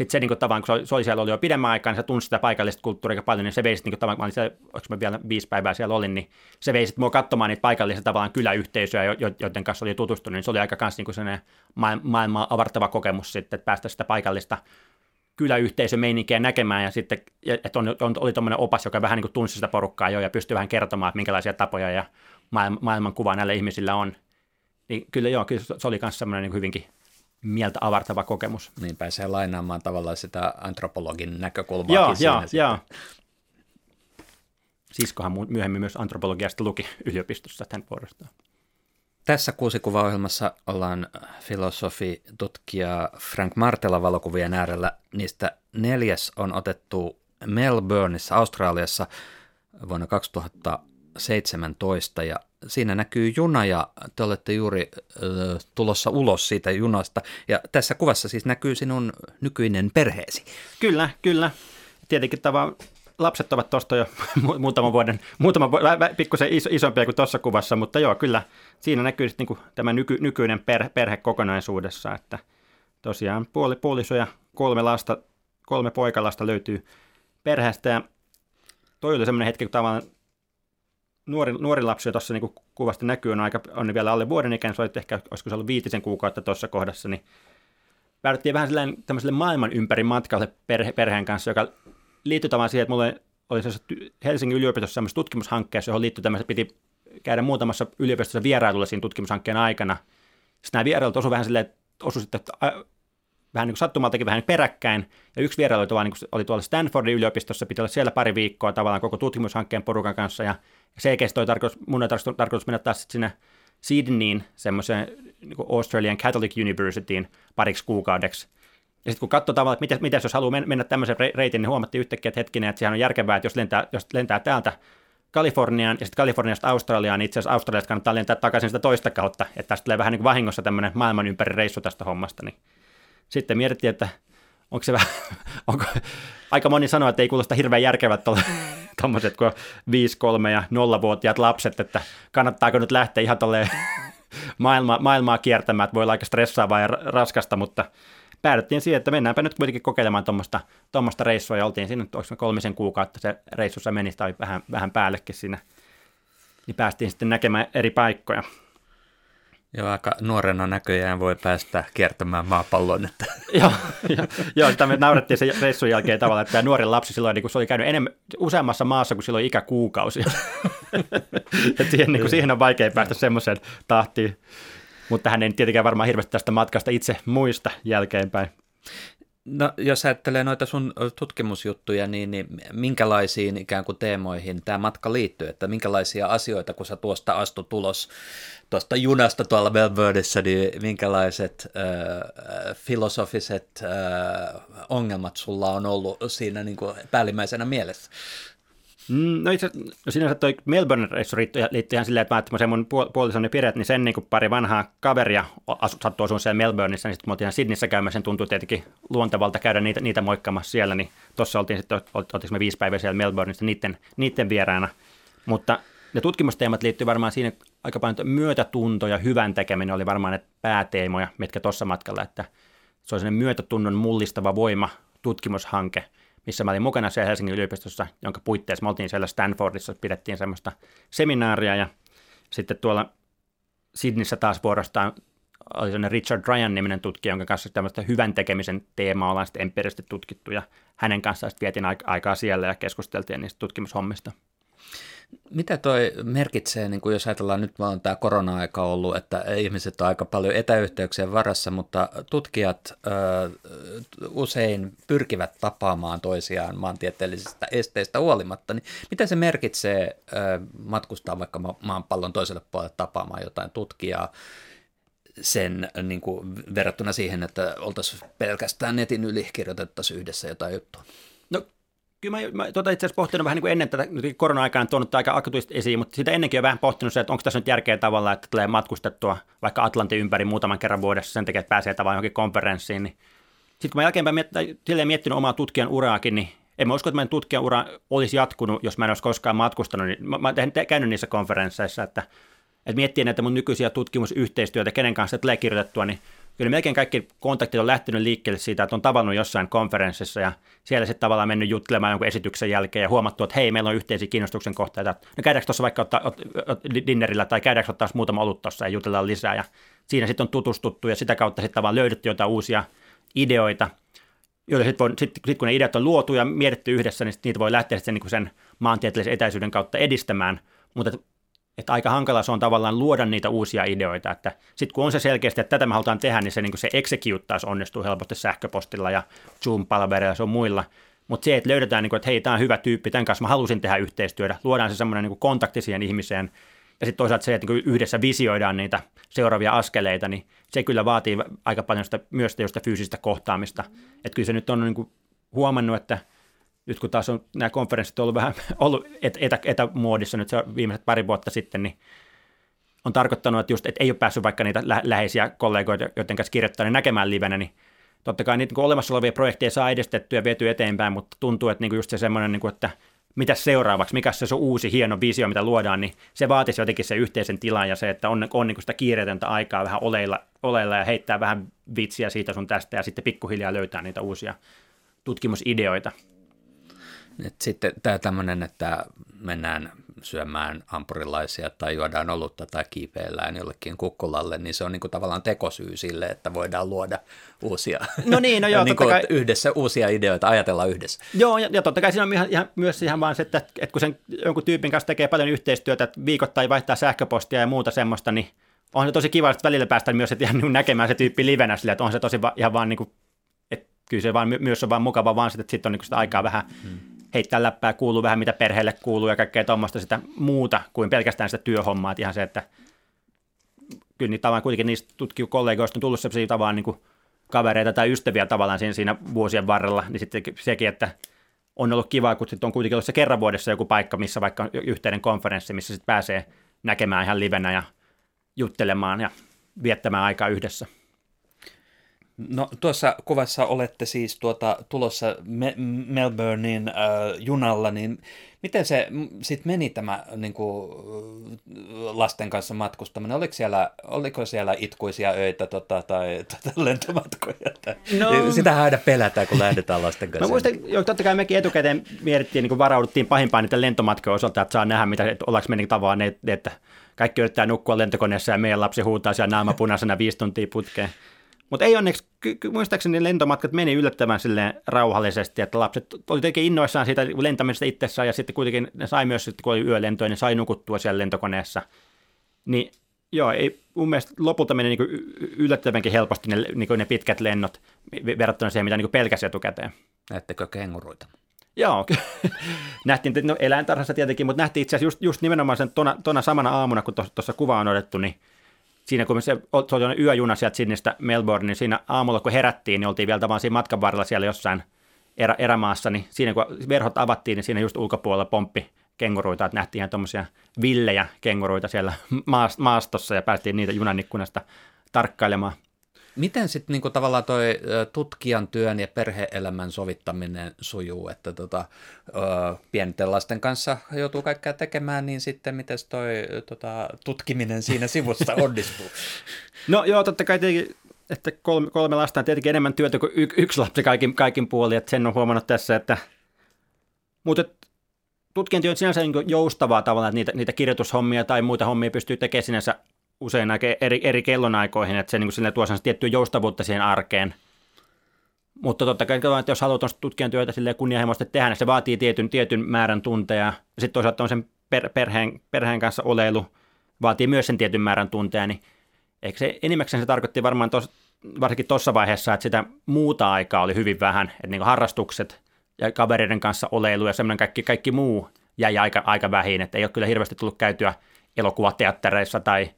sitten se niin kuin, tavan, kun se oli siellä oli jo pidemmän aikaa, niin se tunsi sitä paikallista kulttuuria aika paljon, niin se veisi, niin kuin, tavan, kun mä olin siellä, mä vielä viisi päivää siellä olin, niin se veisi mua katsomaan niitä paikallisia tavallaan kyläyhteisöjä, joiden kanssa oli tutustunut, niin se oli aika kanssa niin sellainen maailmaa avartava kokemus sitten, että päästä sitä paikallista kyläyhteisömeininkiä näkemään, ja sitten, että on, on, oli tuommoinen opas, joka vähän niin kuin tunsi sitä porukkaa jo, ja pystyi vähän kertomaan, että minkälaisia tapoja ja maailmankuvaa näillä ihmisillä on. Niin kyllä joo, kyllä se oli myös semmoinen niin hyvinkin mieltä avartava kokemus. Niin pääsee lainaamaan tavallaan sitä antropologin näkökulmaa. Joo, joo, joo. Siskohan myöhemmin myös antropologiasta luki yliopistossa tämän vuorostaan. Tässä kuusikuvaohjelmassa ollaan filosofi, tutkija Frank Martela valokuvien äärellä. Niistä neljäs on otettu Melbourneissa, Australiassa vuonna 2017 ja siinä näkyy juna ja te olette juuri äh, tulossa ulos siitä junasta. Ja tässä kuvassa siis näkyy sinun nykyinen perheesi. Kyllä, kyllä. Tietenkin tämä lapset ovat tuosta jo muutaman vuoden, muutama pikkusen iso, isompia kuin tuossa kuvassa, mutta joo, kyllä siinä näkyy sitten niin tämä nyky, nykyinen perhe, perhe kokonaisuudessa, että tosiaan puoli, puoliso ja kolme lasta, kolme poikalasta löytyy perheestä ja toi oli semmoinen hetki, kun tavallaan nuori, nuori lapsi tuossa niin kuvasta näkyy, on, aika, on vielä alle vuoden ikään, se oli ehkä, olisiko se ollut viitisen kuukautta tuossa kohdassa, niin päädyttiin vähän tämmöiselle maailman ympäri matkalle perhe, perheen kanssa, joka liittyi tavallaan siihen, että mulla oli Helsingin yliopistossa semmoisessa tutkimushankkeessa, johon liittyi tämmöistä, piti käydä muutamassa yliopistossa vierailulla siinä tutkimushankkeen aikana. Sitten nämä vierailut osuivat vähän silleen, että osui sitten vähän niin kuin sattumaltakin vähän niin peräkkäin. Ja yksi vierailu oli, niin oli tuolla Stanfordin yliopistossa, piti olla siellä pari viikkoa tavallaan koko tutkimushankkeen porukan kanssa. Ja sen jälkeen tarkoitus, mun tarkoitus, tarkoitus mennä taas sinne Sydneyin, semmoiseen niin Australian Catholic Universityin pariksi kuukaudeksi. Ja sitten kun katsoi tavallaan, että miten, miten jos haluaa mennä tämmöisen reitin, niin huomattiin yhtäkkiä, että hetkinen, että sehän on järkevää, että jos lentää, jos lentää täältä Kaliforniaan ja sitten Kaliforniasta Australiaan, niin itse asiassa Australiasta kannattaa lentää takaisin sitä toista kautta, että tästä tulee vähän niin kuin vahingossa tämmöinen maailman ympäri reissu tästä hommasta, niin sitten mietittiin, että onko se vähän, onko, aika moni sanoo, että ei kuulosta hirveän järkevät tuommoiset kuin 5, 3 ja 0-vuotiaat lapset, että kannattaako nyt lähteä ihan tolleen maailma, maailmaa kiertämään, että voi olla aika stressaavaa ja raskasta, mutta päädyttiin siihen, että mennäänpä nyt kuitenkin kokeilemaan tuommoista, reissua, ja oltiin siinä nyt kolmisen kuukautta se reissussa meni, tai vähän, vähän päällekin siinä, niin päästiin sitten näkemään eri paikkoja. Joo, aika nuorena näköjään voi päästä kiertämään maapallon. Että. joo, jo, joo, sitä me naurettiin sen reissun jälkeen tavallaan, että tämä nuori lapsi silloin niin kun se oli käynyt enemmän, useammassa maassa kuin silloin ikäkuukausia. että siihen, niin kuin, siihen on vaikea päästä semmoiseen tahtiin. Mutta hän ei tietenkään varmaan hirveästi tästä matkasta itse muista jälkeenpäin. No, jos ajattelee noita sun tutkimusjuttuja, niin, niin minkälaisiin ikään kuin teemoihin tämä matka liittyy, että minkälaisia asioita, kun sä tuosta astut ulos tuosta junasta tuolla Melbourneissa, niin minkälaiset äh, filosofiset äh, ongelmat sulla on ollut siinä niin kuin päällimmäisenä mielessä? Mm, no itse no sinänsä toi Melbourne-reissu liittyy ihan silleen, että mä ajattelin, mun puolisoni Piret, niin sen niin kuin pari vanhaa kaveria asu, sattui asumaan siellä Melbourneissa, niin sitten me oltiin Sydneyssä käymässä, sen tuntui tietenkin luontevalta käydä niitä, niitä moikkaamassa siellä, niin tuossa oltiin sitten, oltiinko me viisi päivää siellä Melbourneissa niiden, niiden vieraana, mutta ne tutkimusteemat liittyy varmaan siinä aika paljon, myötätunto ja hyvän tekeminen oli varmaan ne pääteemoja, mitkä tuossa matkalla, että se oli sellainen myötätunnon mullistava voima tutkimushanke – missä mä olin mukana siellä Helsingin yliopistossa, jonka puitteissa me oltiin siellä Stanfordissa, pidettiin semmoista seminaaria ja sitten tuolla Sydneyssä taas vuorostaan oli sellainen Richard Ryan-niminen tutkija, jonka kanssa tämmöistä hyvän tekemisen teemaa ollaan sitten empiirisesti tutkittu ja hänen kanssaan sitten vietin aikaa siellä ja keskusteltiin niistä tutkimushommista. Mitä toi merkitsee, niin kuin jos ajatellaan nyt vaan tämä korona-aika ollut, että ihmiset on aika paljon etäyhteyksien varassa, mutta tutkijat ö, usein pyrkivät tapaamaan toisiaan maantieteellisistä esteistä huolimatta, niin mitä se merkitsee ö, matkustaa vaikka maanpallon toiselle puolelle tapaamaan jotain tutkijaa, sen niin kuin, verrattuna siihen, että oltaisiin pelkästään netin yli kirjoitettaisiin yhdessä jotain juttua? Kyllä mä, mä tuota itse asiassa pohtinut vähän niin kuin ennen tätä korona-aikaan tuonut aika aktuisesti esiin, mutta sitä ennenkin on vähän pohtinut se, että onko tässä nyt järkeä tavalla, että tulee matkustettua vaikka Atlantin ympäri muutaman kerran vuodessa sen takia, että pääsee tavallaan johonkin konferenssiin. Niin. Sitten kun mä jälkeenpäin miet, miettinyt omaa tutkijan uraakin, niin en mä usko, että meidän tutkijan ura olisi jatkunut, jos mä en olisi koskaan matkustanut. Niin mä, mä olen käynyt niissä konferensseissa, että, että miettii näitä mun nykyisiä tutkimusyhteistyötä, kenen kanssa tulee kirjoitettua, niin kyllä melkein kaikki kontaktit on lähtenyt liikkeelle siitä, että on tavannut jossain konferenssissa ja siellä sitten tavallaan mennyt juttelemaan jonkun esityksen jälkeen ja huomattu, että hei, meillä on yhteisiä kiinnostuksen kohteita. No käydäänkö tuossa vaikka ottaa, ot, ot, dinnerillä tai käydäänkö ottaa muutama olut tuossa ja jutellaan lisää ja siinä sitten on tutustuttu ja sitä kautta sitten tavallaan löydetty jotain uusia ideoita, joille sitten sit, sit kun ne ideat on luotu ja mietitty yhdessä, niin niitä voi lähteä sitten niin sen maantieteellisen etäisyyden kautta edistämään, mutta että aika hankala se on tavallaan luoda niitä uusia ideoita, että sitten kun on se selkeästi, että tätä me halutaan tehdä, niin se, niin se execute taas onnistuu helposti sähköpostilla ja Zoom-palvereilla ja muilla, mutta se, että löydetään, niin kuin, että hei, tämä on hyvä tyyppi, tämän kanssa mä halusin tehdä yhteistyötä, luodaan se semmoinen niin kontakti siihen ihmiseen, ja sitten toisaalta se, että niin yhdessä visioidaan niitä seuraavia askeleita, niin se kyllä vaatii aika paljon sitä, myös sitä fyysistä kohtaamista. Että kyllä se nyt on niin kuin huomannut, että – nyt kun taas on nämä konferenssit ollut vähän ollut et, etä, etämuodissa nyt se viimeiset pari vuotta sitten, niin on tarkoittanut, että just, että ei ole päässyt vaikka niitä lä- läheisiä kollegoita, joiden kanssa kirjoittaa, niin näkemään livenä, niin totta kai niitä niin olemassa olevia projekteja saa edistettyä ja viety eteenpäin, mutta tuntuu, että niin just se semmoinen, niin kuin, että mitä seuraavaksi, mikä se on uusi hieno visio, mitä luodaan, niin se vaatisi jotenkin se yhteisen tilan ja se, että on, on niin sitä kiireetöntä aikaa vähän oleilla, oleilla ja heittää vähän vitsiä siitä sun tästä ja sitten pikkuhiljaa löytää niitä uusia tutkimusideoita. Et sitten tämä tämmöinen, että mennään syömään ampurilaisia tai juodaan olutta tai kiipeillään jollekin kukkulalle, niin se on niin kuin tavallaan tekosyy sille, että voidaan luoda uusia, no niin, no joo, niin kai... yhdessä uusia ideoita, ajatella yhdessä. Joo, ja, ja totta kai siinä on ihan, ihan, myös ihan vaan se, että, että kun sen jonkun tyypin kanssa tekee paljon yhteistyötä, että viikoittain vaihtaa sähköpostia ja muuta semmoista, niin on se tosi kiva, että välillä päästään myös että ihan niin näkemään se tyyppi livenä sillä, että on se tosi va, ihan vaan niin kuin, että kyllä se vaan, myös on vaan mukava vaan että sitten on niin sitä aikaa vähän hmm heittää läppää, kuuluu vähän mitä perheelle kuuluu ja kaikkea tuommoista sitä muuta kuin pelkästään sitä työhommaa. Että ihan se, että kyllä niitä tavallaan kuitenkin niistä tutkijakollegoista on tullut sellaisia tavallaan niin kuin kavereita tai ystäviä tavallaan siinä, siinä vuosien varrella, niin sitten sekin, että on ollut kiva, kun sitten on kuitenkin ollut se kerran vuodessa joku paikka, missä vaikka yhteinen konferenssi, missä sitten pääsee näkemään ihan livenä ja juttelemaan ja viettämään aikaa yhdessä. No tuossa kuvassa olette siis tuota, tulossa Me- Melbournein äh, junalla, niin miten se sitten meni tämä niin kuin, lasten kanssa matkustaminen? Oliko siellä, oliko siellä itkuisia öitä tota, tai tota, lentomatkoja? No, Sitä aina pelätään, kun lähdetään lasten kanssa. Mä muistan, jo, totta kai mekin etukäteen mietittiin, niin kuin varauduttiin pahimpaan niiden lentomatkojen osalta, että saa nähdä, mitä, että ollaanko me niin tavallaan, että, kaikki yrittää nukkua lentokoneessa ja meidän lapsi huutaa siellä naamapunaisena viisi tuntia putkeen. Mutta ei onneksi, muistaakseni lentomatkat meni yllättävän silleen rauhallisesti, että lapset oli tietenkin innoissaan siitä lentämisestä itsessään ja sitten kuitenkin ne sai myös, sitten kun oli yölentoja, niin sai nukuttua siellä lentokoneessa. Niin joo, ei, mun mielestä lopulta meni niin yllättävänkin helposti ne, niin ne pitkät lennot verrattuna siihen, mitä niin pelkäsi etukäteen. Näettekö kenguruita? Joo, nähtiin no, eläintarhassa tietenkin, mutta nähtiin itse asiassa just, just nimenomaan sen tona, tona samana aamuna, kun tuossa kuva on otettu, niin siinä kun se, oli yöjuna sieltä Sydneystä Melbourne, niin siinä aamulla kun herättiin, niin oltiin vielä vaan siinä matkan varrella siellä jossain erä, erämaassa, niin siinä kun verhot avattiin, niin siinä just ulkopuolella pomppi kenguruita, että nähtiin ihan tuommoisia villejä kenguruita siellä maastossa ja päästiin niitä junan ikkunasta tarkkailemaan. Miten sitten niinku tavallaan toi tutkijan työn ja perheelämän sovittaminen sujuu, että tota, ö, pienten lasten kanssa joutuu kaikkea tekemään, niin sitten miten toi tota, tutkiminen siinä sivussa onnistuu? No joo, totta kai tietenkin, että kolme, kolme lasta on tietenkin enemmän työtä kuin y, yksi lapsi kaikin, kaikin puolin, että sen on huomannut tässä, että mutta tutkijan työ on sinänsä niin joustavaa tavallaan, että niitä, niitä kirjoitushommia tai muita hommia pystyy tekemään sinänsä usein eri, eri kellonaikoihin, että se niin kuin tuo tiettyä joustavuutta siihen arkeen. Mutta totta kai, että jos haluat tutkijan työtä kunnianhimoisesti tehdä, niin se vaatii tietyn, tietyn määrän tunteja. Ja sitten toisaalta on sen per, perheen, perheen kanssa oleilu vaatii myös sen tietyn määrän tunteja, niin eikö se enimmäkseen se tarkoitti varmaan tos, varsinkin tuossa vaiheessa, että sitä muuta aikaa oli hyvin vähän, että niin harrastukset ja kavereiden kanssa oleilu ja semmoinen kaikki, kaikki muu jäi aika, aika vähin, että ei ole kyllä hirveästi tullut käytyä elokuvateattereissa tai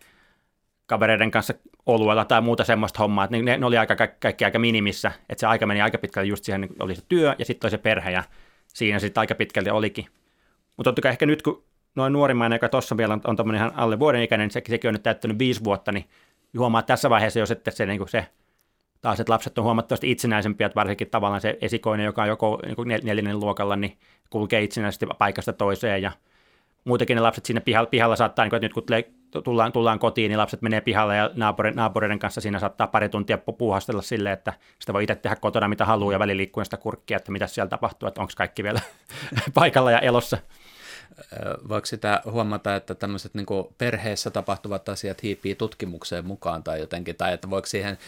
kavereiden kanssa oluella tai muuta semmoista hommaa, että ne, ne oli aika, kaikki aika minimissä, että se aika meni aika pitkälle just siihen, niin oli se työ ja sitten oli se perhe ja siinä sitten aika pitkälti olikin. Mutta totta kai ehkä nyt, kun noin nuorimmainen, joka tuossa vielä on, on tuommoinen ihan alle vuoden ikäinen, niin se, sekin on nyt täyttänyt viisi vuotta, niin huomaa tässä vaiheessa jo sitten se, niin se taas, että lapset on huomattavasti itsenäisempiä, että varsinkin tavallaan se esikoinen, joka on joko niin neljännen luokalla, niin kulkee itsenäisesti paikasta toiseen ja muutenkin ne lapset siinä pihalla, pihalla saattaa, niin kuin, että nyt kun tullaan, tullaan kotiin, niin lapset menee pihalle ja naapuri, naapureiden kanssa siinä saattaa pari tuntia puuhastella silleen, että sitä voi itse tehdä kotona mitä haluaa ja väliliikkuen sitä kurkkia, että mitä siellä tapahtuu, että onko kaikki vielä paikalla ja elossa. Voiko sitä huomata, että tämmöiset niin perheessä tapahtuvat asiat hiipii tutkimukseen mukaan tai jotenkin, tai että voiko siihen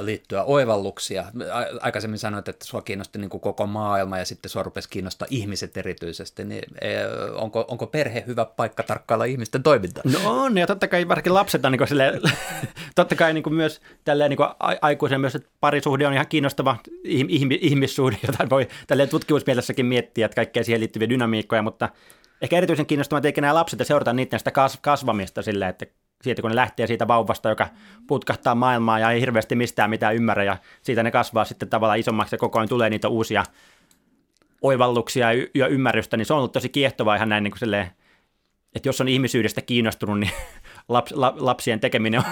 liittyä oivalluksia? Aikaisemmin sanoit, että sua kiinnosti niin koko maailma ja sitten sua rupesi kiinnostaa ihmiset erityisesti, niin onko, onko perhe hyvä paikka tarkkailla ihmisten toimintaa? No on, ja totta kai varsinkin lapset on niin sille, totta kai niin myös tälleen niin aikuisen myös, että parisuhde on ihan kiinnostava ihmissuhde, jota voi tälleen tutkimusmielessäkin miettiä, että kaikkea siihen liittyviä dynamiikkoja, mutta ehkä erityisen kiinnostavaa eikä nämä lapset ja seurata niiden sitä kasvamista silleen, että siitä kun ne lähtee siitä vauvasta, joka putkahtaa maailmaa ja ei hirveästi mistään mitään ymmärrä ja siitä ne kasvaa sitten tavallaan isommaksi ja koko ajan tulee niitä uusia oivalluksia ja ymmärrystä, niin se on ollut tosi kiehtovaa ihan näin niin kuin silleen, että jos on ihmisyydestä kiinnostunut, niin laps, la, lapsien tekeminen on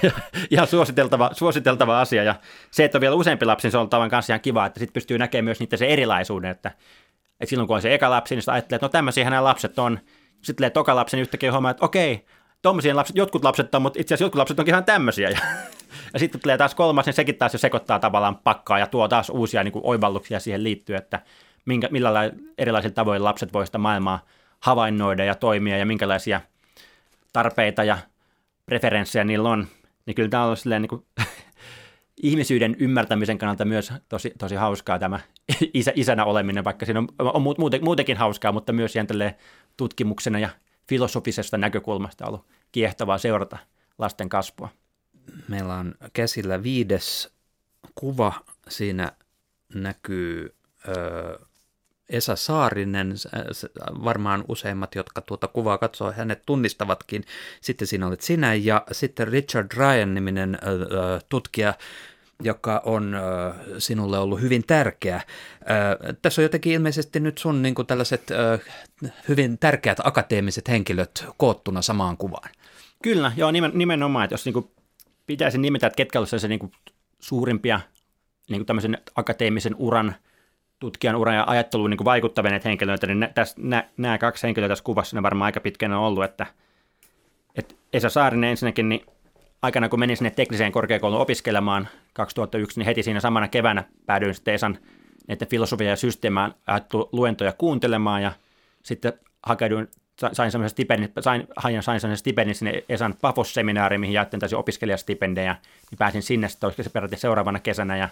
ihan suositeltava, suositeltava asia. Ja se, että on vielä useampi lapsi, niin se on tavan kanssa ihan kiva, että sitten pystyy näkemään myös niitä se erilaisuuden, että et silloin kun on se eka lapsi, niin sitä ajattelee, että no tämmöisiä nämä lapset on. Sitten tulee toka lapsi, niin yhtäkkiä huomaa, että okei, tuommoisia lapset, jotkut lapset on, mutta itse asiassa jotkut lapset onkin ihan tämmöisiä. Ja, ja sitten tulee taas kolmas, niin sekin taas jo sekoittaa tavallaan pakkaa ja tuo taas uusia niin kuin oivalluksia siihen liittyen, että minkä, millä erilaisilla tavoin lapset voivat sitä maailmaa havainnoida ja toimia ja minkälaisia tarpeita ja preferenssejä niillä on. Niin kyllä tämä on silleen niin kuin ihmisyyden ymmärtämisen kannalta myös tosi, tosi hauskaa tämä isä, isänä oleminen, vaikka siinä on, on muuten, muutenkin hauskaa, mutta myös ihan tutkimuksena ja filosofisesta näkökulmasta ollut kiehtovaa seurata lasten kasvua. Meillä on käsillä viides kuva. Siinä näkyy ö, Esa Saarinen, varmaan useimmat, jotka tuota kuvaa katsoo, hänet tunnistavatkin. Sitten siinä olet sinä ja sitten Richard Ryan-niminen tutkija, joka on sinulle ollut hyvin tärkeä. Tässä on jotenkin ilmeisesti nyt sun niin kuin tällaiset hyvin tärkeät akateemiset henkilöt koottuna samaan kuvaan. Kyllä, joo, nimenomaan, että jos niin kuin pitäisi nimetä, että ketkä olisivat niin suurimpia niin kuin tämmöisen akateemisen uran – tutkijan uran ja ajatteluun niin vaikuttavineet henkilöitä, niin tässä, nämä kaksi henkilöä tässä kuvassa ne varmaan aika pitkään on ollut, että, että Esa Saarinen ensinnäkin, niin aikana kun menin sinne tekniseen korkeakouluun opiskelemaan 2001, niin heti siinä samana keväänä päädyin sitten Esan näiden filosofia ja systeemään luentoja kuuntelemaan ja sitten hakeuduin sain semmoisen stipendin, sain, sain, sain semmoisen stipendin sinne Esan Pafos-seminaariin, mihin jaettiin täysin opiskelijastipendejä, niin pääsin sinne sitten, olisiko se peräti seuraavana kesänä, ja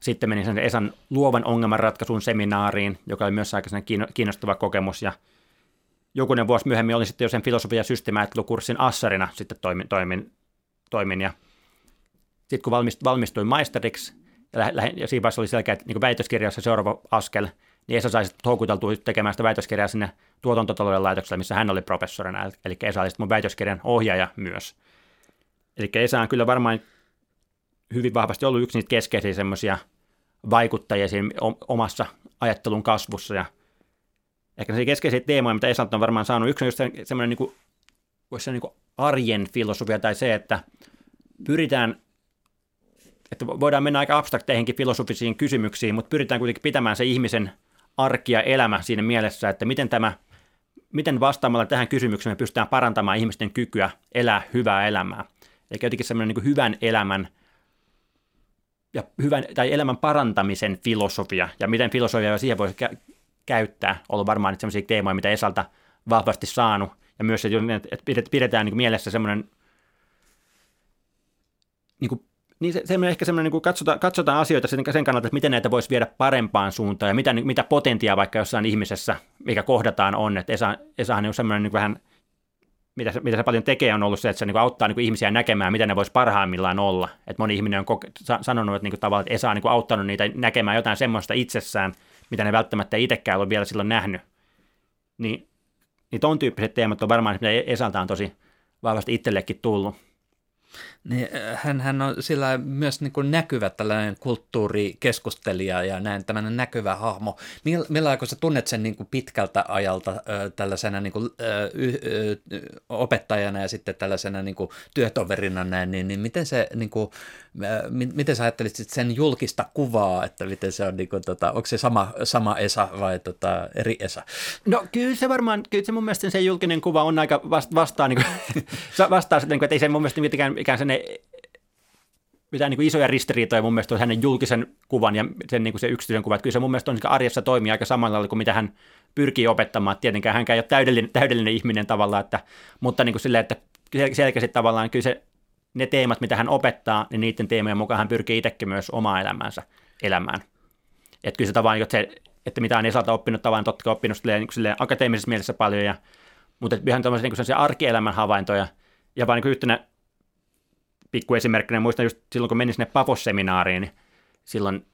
sitten menin sen Esan luovan ongelmanratkaisun seminaariin, joka oli myös aika kiinnostava kokemus. Ja jokunen vuosi myöhemmin olin sitten jo sen filosofia- ja systeemiajattelukurssin assarina sitten toimin, toimin, toimin ja sitten kun valmistuin maisteriksi, ja, lähe, ja siinä vaiheessa oli selkeä, että niin väitöskirjassa seuraava askel, niin Esa sai houkuteltua tekemään sitä väitöskirjaa sinne tuotantotalouden laitokselle, missä hän oli professorina, eli Esa oli mun väitöskirjan ohjaaja myös. Eli Esa on kyllä varmaan hyvin vahvasti ollut yksi niitä keskeisiä semmoisia vaikuttajia siinä omassa ajattelun kasvussa ja Ehkä se keskeisiä teemoja, mitä Esalt on varmaan saanut. Yksi on just semmoinen, niin kuin, voisi sanoa niin arjen filosofia tai se, että pyritään, että voidaan mennä aika abstrakteihinkin filosofisiin kysymyksiin, mutta pyritään kuitenkin pitämään se ihmisen arki ja elämä siinä mielessä, että miten tämä – miten vastaamalla tähän kysymykseen me pystytään parantamaan ihmisten kykyä elää hyvää elämää. Eli jotenkin semmoinen niin hyvän elämän ja hyvän, tai elämän parantamisen filosofia, ja miten filosofia siihen kä- käyttää, ollut varmaan niitä sellaisia teemoja, mitä Esalta vahvasti saanut, ja myös, että pidetään niin mielessä semmoinen niin kuin niin se, semmoinen ehkä semmoinen, niin kuin katsotaan, katsotaan asioita sen, sen kannalta, että miten näitä voisi viedä parempaan suuntaan ja mitä, mitä potentiaa vaikka jossain ihmisessä, mikä kohdataan on. Että Esa, Esahan on semmoinen niin vähän, mitä se, mitä se paljon tekee, on ollut se, että se niin kuin auttaa niin kuin ihmisiä näkemään, mitä ne voisi parhaimmillaan olla. Että moni ihminen on koke, sanonut, että, niin kuin tavallaan, että Esa on niin kuin auttanut niitä näkemään jotain semmoista itsessään, mitä ne välttämättä itsekään ole vielä silloin nähnyt. Niin, niin ton tyyppiset teemat on varmaan, mitä Esalta on tosi vahvasti itsellekin tullut. Niin, hän, hän on sillä myös niin kuin näkyvä tällainen kulttuurikeskustelija ja näin tämmöinen näkyvä hahmo. Millä kun sä tunnet sen niin kuin pitkältä ajalta ö, tällaisena niin kuin, ö, ö, opettajana ja sitten tällaisena niin kuin työtoverina näin, niin, niin miten se niin kuin, ö, miten sä ajattelit sen julkista kuvaa, että miten se on, niin kuin, tota, onko se sama, sama Esa vai tota, eri Esa? No kyllä se varmaan, kyllä se mun mielestä se julkinen kuva on aika vasta, vastaa, niin kuin, vastaa sitten, että ei se mun mielestä mitenkään ikään sen mitään niin kuin isoja ristiriitoja mun mielestä on hänen julkisen kuvan ja sen niin kuin se yksityisen kuvan. Kyllä se mun mielestä on niin arjessa toimii aika samalla tavalla kuin mitä hän pyrkii opettamaan. Että tietenkään hänkään ei ole täydellinen, täydellinen ihminen tavallaan, että, mutta niin kuin silleen, että selkeästi tavallaan kyllä se, ne teemat, mitä hän opettaa, niin niiden teemojen mukaan hän pyrkii itsekin myös omaa elämäänsä elämään. Että kyllä se tavallaan, että, se, että mitä on Esalta oppinut, tavallaan totta kai oppinut silleen, niin silleen akateemisessa mielessä paljon, ja, mutta ihan tuollaisia niin arkielämän havaintoja, ja vaan niin yhtenä pikku esimerkkinä, muistan just silloin, kun menin sinne Pafos-seminaariin, niin silloin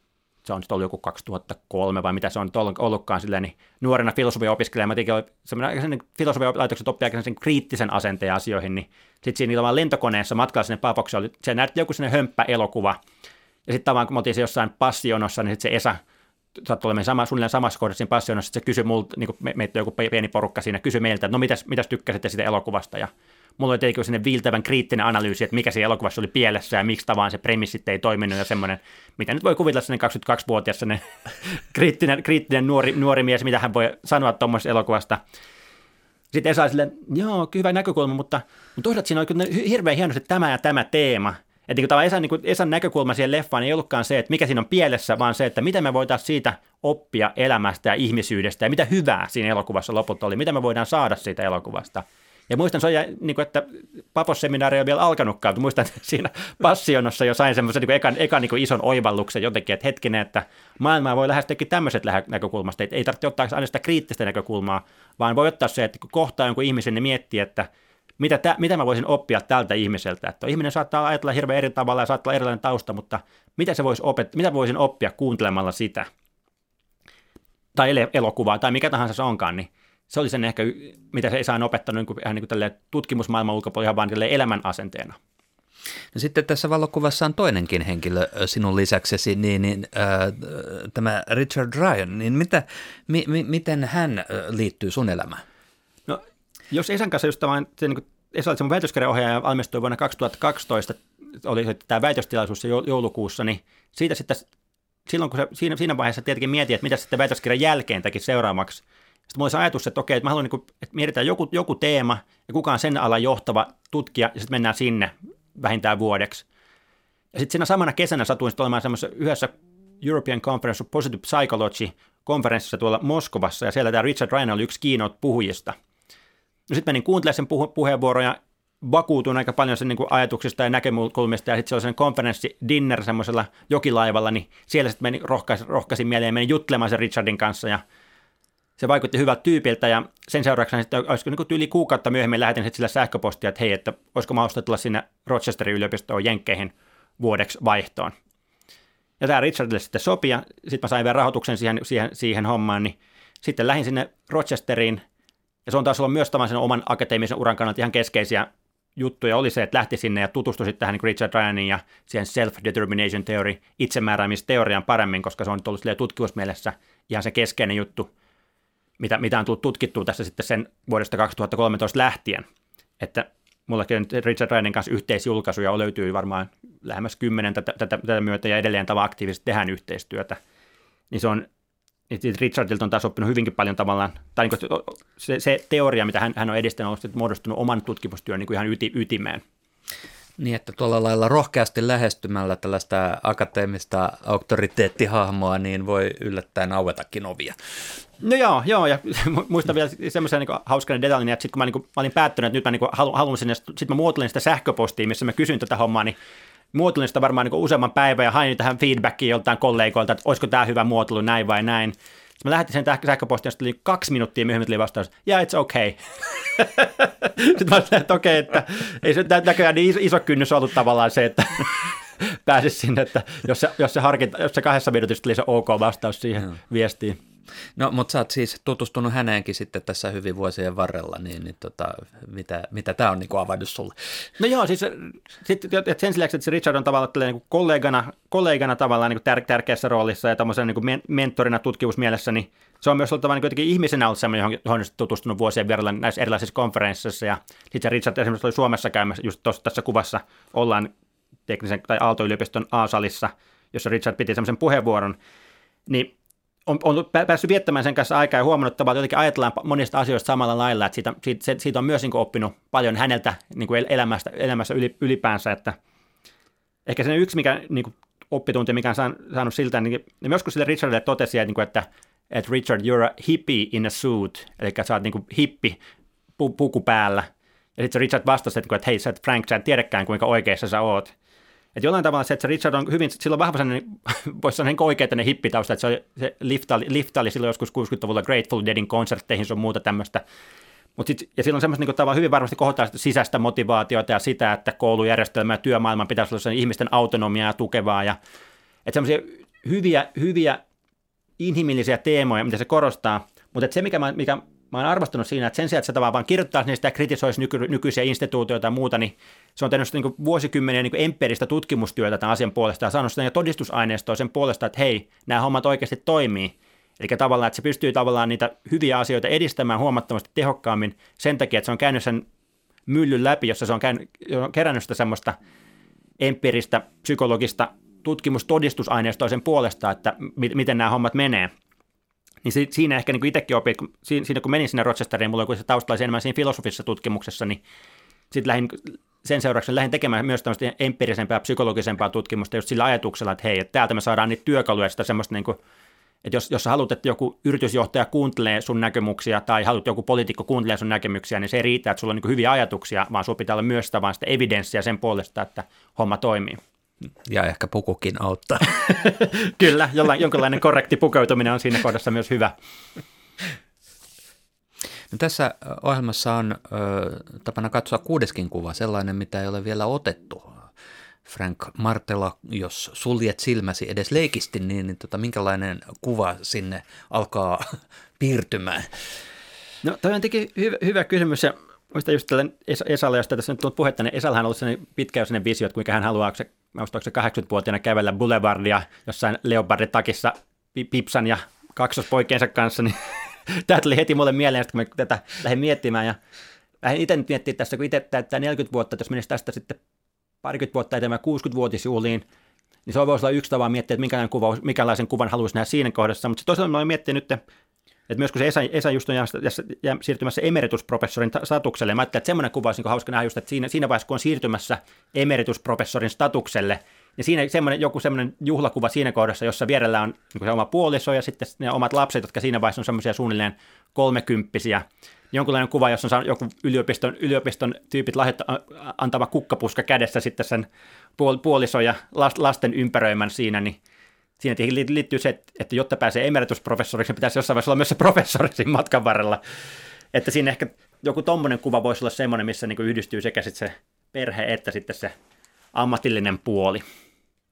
se on ollut joku 2003 vai mitä se on ollutkaan silleen, niin nuorena filosofia opiskelija, mä tekin semmoinen filosofian laitokset oppii aika sen kriittisen asenteen asioihin, niin sitten siinä vaan lentokoneessa matkalla sinne Pafokseen oli, se näytti joku sinne hömppä-elokuva, ja sitten tavallaan kun me oltiin se jossain passionossa, niin sitten se Esa saattoi olemaan sama, suunnilleen samassa kohdassa siinä passionossa, se kysyi multa, niin kuin me, meitä joku pieni porukka siinä, kysyi meiltä, että no mitäs, mitäs tykkäsitte siitä elokuvasta, ja mulla oli tietenkin sinne viiltävän kriittinen analyysi, että mikä se elokuvassa oli pielessä ja miksi tavallaan se premissit ei toiminut ja semmoinen, mitä nyt voi kuvitella sinne 22-vuotias sinne kriittinen, kriittinen nuori, nuori mies, mitä hän voi sanoa tuommoisesta elokuvasta. Sitten Esa silleen, joo, hyvä näkökulma, mutta, mutta toisaalta siinä on kyllä hirveän hienosti tämä ja tämä teema. Että niin Esan, niin Esan näkökulma siihen leffaan ei ollutkaan se, että mikä siinä on pielessä, vaan se, että miten me voitaisiin siitä oppia elämästä ja ihmisyydestä ja mitä hyvää siinä elokuvassa lopulta oli, mitä me voidaan saada siitä elokuvasta – ja muistan, se on, niin kuin, että Papos-seminaari on vielä alkanutkaan, muistan, että siinä passionossa jo sain semmoisen niin ekan, ekan niin ison oivalluksen jotenkin, että hetkinen, että maailmaa voi lähestyäkin tämmöiset näkökulmasta, että ei tarvitse ottaa aina sitä kriittistä näkökulmaa, vaan voi ottaa se, että kun kohtaa jonkun ihmisen, niin miettii, että mitä, tä, mitä mä voisin oppia tältä ihmiseltä, että ihminen saattaa ajatella hirveän eri tavalla ja saattaa olla erilainen tausta, mutta mitä, se voisi opet, mitä voisin oppia kuuntelemalla sitä, tai elokuvaa, tai mikä tahansa se onkaan, niin se oli sen ehkä, mitä se Esa on opettanut niin kuin, ihan niin kuin tutkimusmaailman ulkopuolella ihan vaan elämän asenteena. No sitten tässä valokuvassa on toinenkin henkilö sinun lisäksesi, niin, niin äh, tämä Richard Ryan, niin mitä, mi, mi, miten hän liittyy sun elämään? No, jos Esan kanssa just tämän, se, niin kuin, Esa oli väitöskirjaohjaaja valmistui vuonna 2012, oli tämä väitöstilaisuus joulukuussa, niin siitä sitten, silloin kun se, siinä, siinä vaiheessa tietenkin mietin, että mitä sitten väitöskirjan jälkeen teki seuraavaksi, sitten mulla olisi ajatus, että okei, että mä haluan, niin kuin, että mietitään joku, joku teema ja kuka on sen alan johtava tutkija ja sitten mennään sinne vähintään vuodeksi. Ja sitten siinä samana kesänä satuin sitten olemaan semmoisessa yhdessä European Conference of Positive Psychology konferenssissa tuolla Moskovassa ja siellä tämä Richard Ryan oli yksi keynote puhujista. No sitten menin kuuntelemaan sen puhu- puheenvuoroja, vakuutuin aika paljon sen niin kuin ajatuksista ja näkökulmista, ja sitten se oli sen konferenssi dinner semmoisella jokilaivalla, niin siellä sitten meni, rohkaisin, rohkaisin mieleen menin juttelemaan sen Richardin kanssa, ja se vaikutti hyvältä tyypiltä ja sen seurauksena sitten olisiko niin yli kuukautta myöhemmin lähetin sillä sähköpostia, että hei, että olisiko mahdollista tulla sinne Rochesterin yliopistoon Jenkkeihin vuodeksi vaihtoon. Ja tämä Richardille sitten sopi ja sitten mä sain vielä rahoituksen siihen, siihen, siihen hommaan, niin sitten lähdin sinne Rochesteriin. Ja se on taas ollut myös sen oman akateemisen uran kannalta ihan keskeisiä juttuja. Oli se, että lähti sinne ja tutustui sitten tähän Richard Ryanin ja siihen self-determination theory, itsemääräämisteoriaan paremmin, koska se on ollut tutkimusmielessä ihan se keskeinen juttu – mitä, mitä on tullut tutkittua tässä sitten sen vuodesta 2013 lähtien. Että mullakin on Richard Ryanin kanssa yhteisjulkaisuja löytyy varmaan lähemmäs kymmenen tätä, tätä, tätä myötä ja edelleen tavallaan aktiivisesti tehdään yhteistyötä. Niin se on, niin Richardilta on taas oppinut hyvinkin paljon tavallaan, tai niin se, se, teoria, mitä hän, hän on edistänyt, on muodostunut oman tutkimustyön niin kuin ihan yti, ytimeen. Niin, että tuolla lailla rohkeasti lähestymällä tällaista akateemista auktoriteettihahmoa, niin voi yllättäen auetakin ovia. No joo, joo, ja muistan vielä semmoisen niin hauskan detaljin, että sitten kun mä, niin kuin, mä olin päättänyt, että nyt mä niin haluan, sinne, sitten mä muotoilin sitä sähköpostia, missä mä kysyin tätä hommaa, niin muotoilin sitä varmaan niin useamman päivän ja hain tähän feedbackia joltain kollegoilta, että olisiko tämä hyvä muotoilu näin vai näin. Sitten mä lähetin sen sähköpostiin, ja oli kaksi minuuttia myöhemmin tuli vastaus, yeah, it's okay. sitten mä sanoin, että okei, okay, että ei se näköjään niin iso, iso kynnys ollut tavallaan se, että pääsisi sinne, että jos se, jos se, harkinta, jos se kahdessa minuutissa tuli se ok vastaus siihen viestiin. No, mutta sä oot siis tutustunut häneenkin sitten tässä hyvin vuosien varrella, niin, niin tota, mitä, mitä tämä on niin avannut sulle? No joo, siis sit, että sen lisäksi, että se Richard on tavallaan niin kuin kollegana, kollegana tavallaan niin kuin tär, tärkeässä roolissa ja tämmöisen niin kuin mentorina tutkimusmielessä, niin se on myös ollut tavallaan niin ihmisenä ollut sellainen, johon, johon on tutustunut vuosien verran näissä erilaisissa konferensseissa. Ja sitten Richard esimerkiksi oli Suomessa käymässä, just tuossa tässä kuvassa ollaan teknisen tai Aalto-yliopiston A-salissa, jossa Richard piti semmoisen puheenvuoron, niin on, on päässyt viettämään sen kanssa aikaa ja huomannut, että jotenkin ajatellaan monista asioista samalla lailla, että siitä, siitä, siitä on myös niin oppinut paljon häneltä niin kuin elämästä, elämässä ylipäänsä, että ehkä se yksi, mikä niin kuin, oppitunti, mikä on saanut siltä, niin, niin joskus sille Richardille totesi, että, niin että, että Richard, you're a hippie in a suit, eli sä oot niin kuin, hippi pu, puku päällä, ja sitten Richard vastasi, että, että hei, sä et Frank, sä et tiedäkään, kuinka oikeassa sä oot. Että jollain tavalla se, että se Richard on hyvin, sillä on vahva sellainen, voisi sanoa niin oikein hippitausta, että se, oli, se lifta, oli, lifta oli silloin joskus 60-luvulla Grateful Deadin konsertteihin, se on muuta tämmöistä. Mut sit, ja silloin semmoista niin tavallaan hyvin varmasti kohtaa sisäistä motivaatiota ja sitä, että koulujärjestelmä ja työmaailman pitäisi olla ihmisten autonomiaa ja tukevaa. Ja, että semmoisia hyviä, hyviä inhimillisiä teemoja, mitä se korostaa, mutta se, mikä, mä, mikä mä oon arvostunut siinä, että sen sijaan, että se tavallaan vaan kirjoittaisi niistä ja kritisoisi nyky, nykyisiä instituutioita ja muuta, niin se on tehnyt niin vuosikymmeniä niin empiiristä tutkimustyötä tämän asian puolesta ja saanut sitä todistusaineistoa sen puolesta, että hei, nämä hommat oikeasti toimii. Eli tavallaan, että se pystyy tavallaan niitä hyviä asioita edistämään huomattavasti tehokkaammin sen takia, että se on käynyt sen myllyn läpi, jossa se on, käynyt, on kerännyt sitä semmoista empiiristä, psykologista tutkimustodistusaineistoa sen puolesta, että miten nämä hommat menee. Niin si, siinä ehkä niin itsekin opin, siinä, siinä kun menin sinne Rochesteriin, mulla oli se taustalla enemmän siinä filosofisessa tutkimuksessa, niin sitten lähdin, sen seurauksena lähdin tekemään myös tämmöistä empiirisempää, psykologisempaa tutkimusta just sillä ajatuksella, että hei, että täältä me saadaan niitä työkaluja, sitä semmoista niin kuin, että jos, jos haluat, että joku yritysjohtaja kuuntelee sun näkemyksiä tai haluat, että joku poliitikko kuuntelee sun näkemyksiä, niin se ei riitä, että sulla on niin hyviä ajatuksia, vaan sulla pitää olla myös sitä, vaan sitä evidenssiä sen puolesta, että homma toimii. Ja ehkä pukukin auttaa. Kyllä, jollain, jonkinlainen korrekti pukeutuminen on siinä kohdassa myös hyvä. No tässä ohjelmassa on ö, tapana katsoa kuudeskin kuva, sellainen, mitä ei ole vielä otettu. Frank Martela, jos suljet silmäsi edes leikisti, niin, niin tota, minkälainen kuva sinne alkaa piirtymään? No toi on tietenkin hyvä, hyvä kysymys ja Muista just tällä Esalle, josta tässä nyt on puhetta, niin Esallahan on ollut sellainen pitkäjänteinen visio, että kuinka hän haluaa, se, se 80-vuotiaana kävellä Boulevardia jossain leoparditakissa Pipsan ja kaksospoikiensa kanssa, niin tämä tuli heti mulle mieleen, kun mä tätä lähdin miettimään. Ja lähdin itse nyt miettimään tässä, kun itse täyttää 40 vuotta, että jos menisi tästä sitten parikymmentä vuotta eteenpäin 60-vuotisjuhliin, niin se voisi olla yksi tapa miettiä, että minkälaisen kuvan haluaisi nähdä siinä kohdassa, mutta toisaalta mä olen miettinyt nyt että myös kun se Esa, Esa just on siirtymässä emeritusprofessorin statukselle, mä ajattelin, että semmoinen kuva olisi niin hauska nähdä just, että siinä, siinä vaiheessa, kun on siirtymässä emeritusprofessorin statukselle, niin siinä semmoinen, joku semmoinen juhlakuva siinä kohdassa, jossa vierellä on niin se oma puoliso ja sitten ne omat lapset, jotka siinä vaiheessa on semmoisia suunnilleen kolmekymppisiä. Jonkunlainen kuva, jossa on joku yliopiston, yliopiston tyypit lahjoitta, antava kukkapuska kädessä sitten sen puoliso ja lasten ympäröimän siinä, niin siinä liittyy se, että jotta pääsee emeritusprofessoriksi, niin pitäisi jossain vaiheessa olla myös se professori siinä matkan varrella. Että siinä ehkä joku tommonen kuva voisi olla semmoinen, missä niin yhdistyy sekä sitten se perhe että sitten se ammatillinen puoli.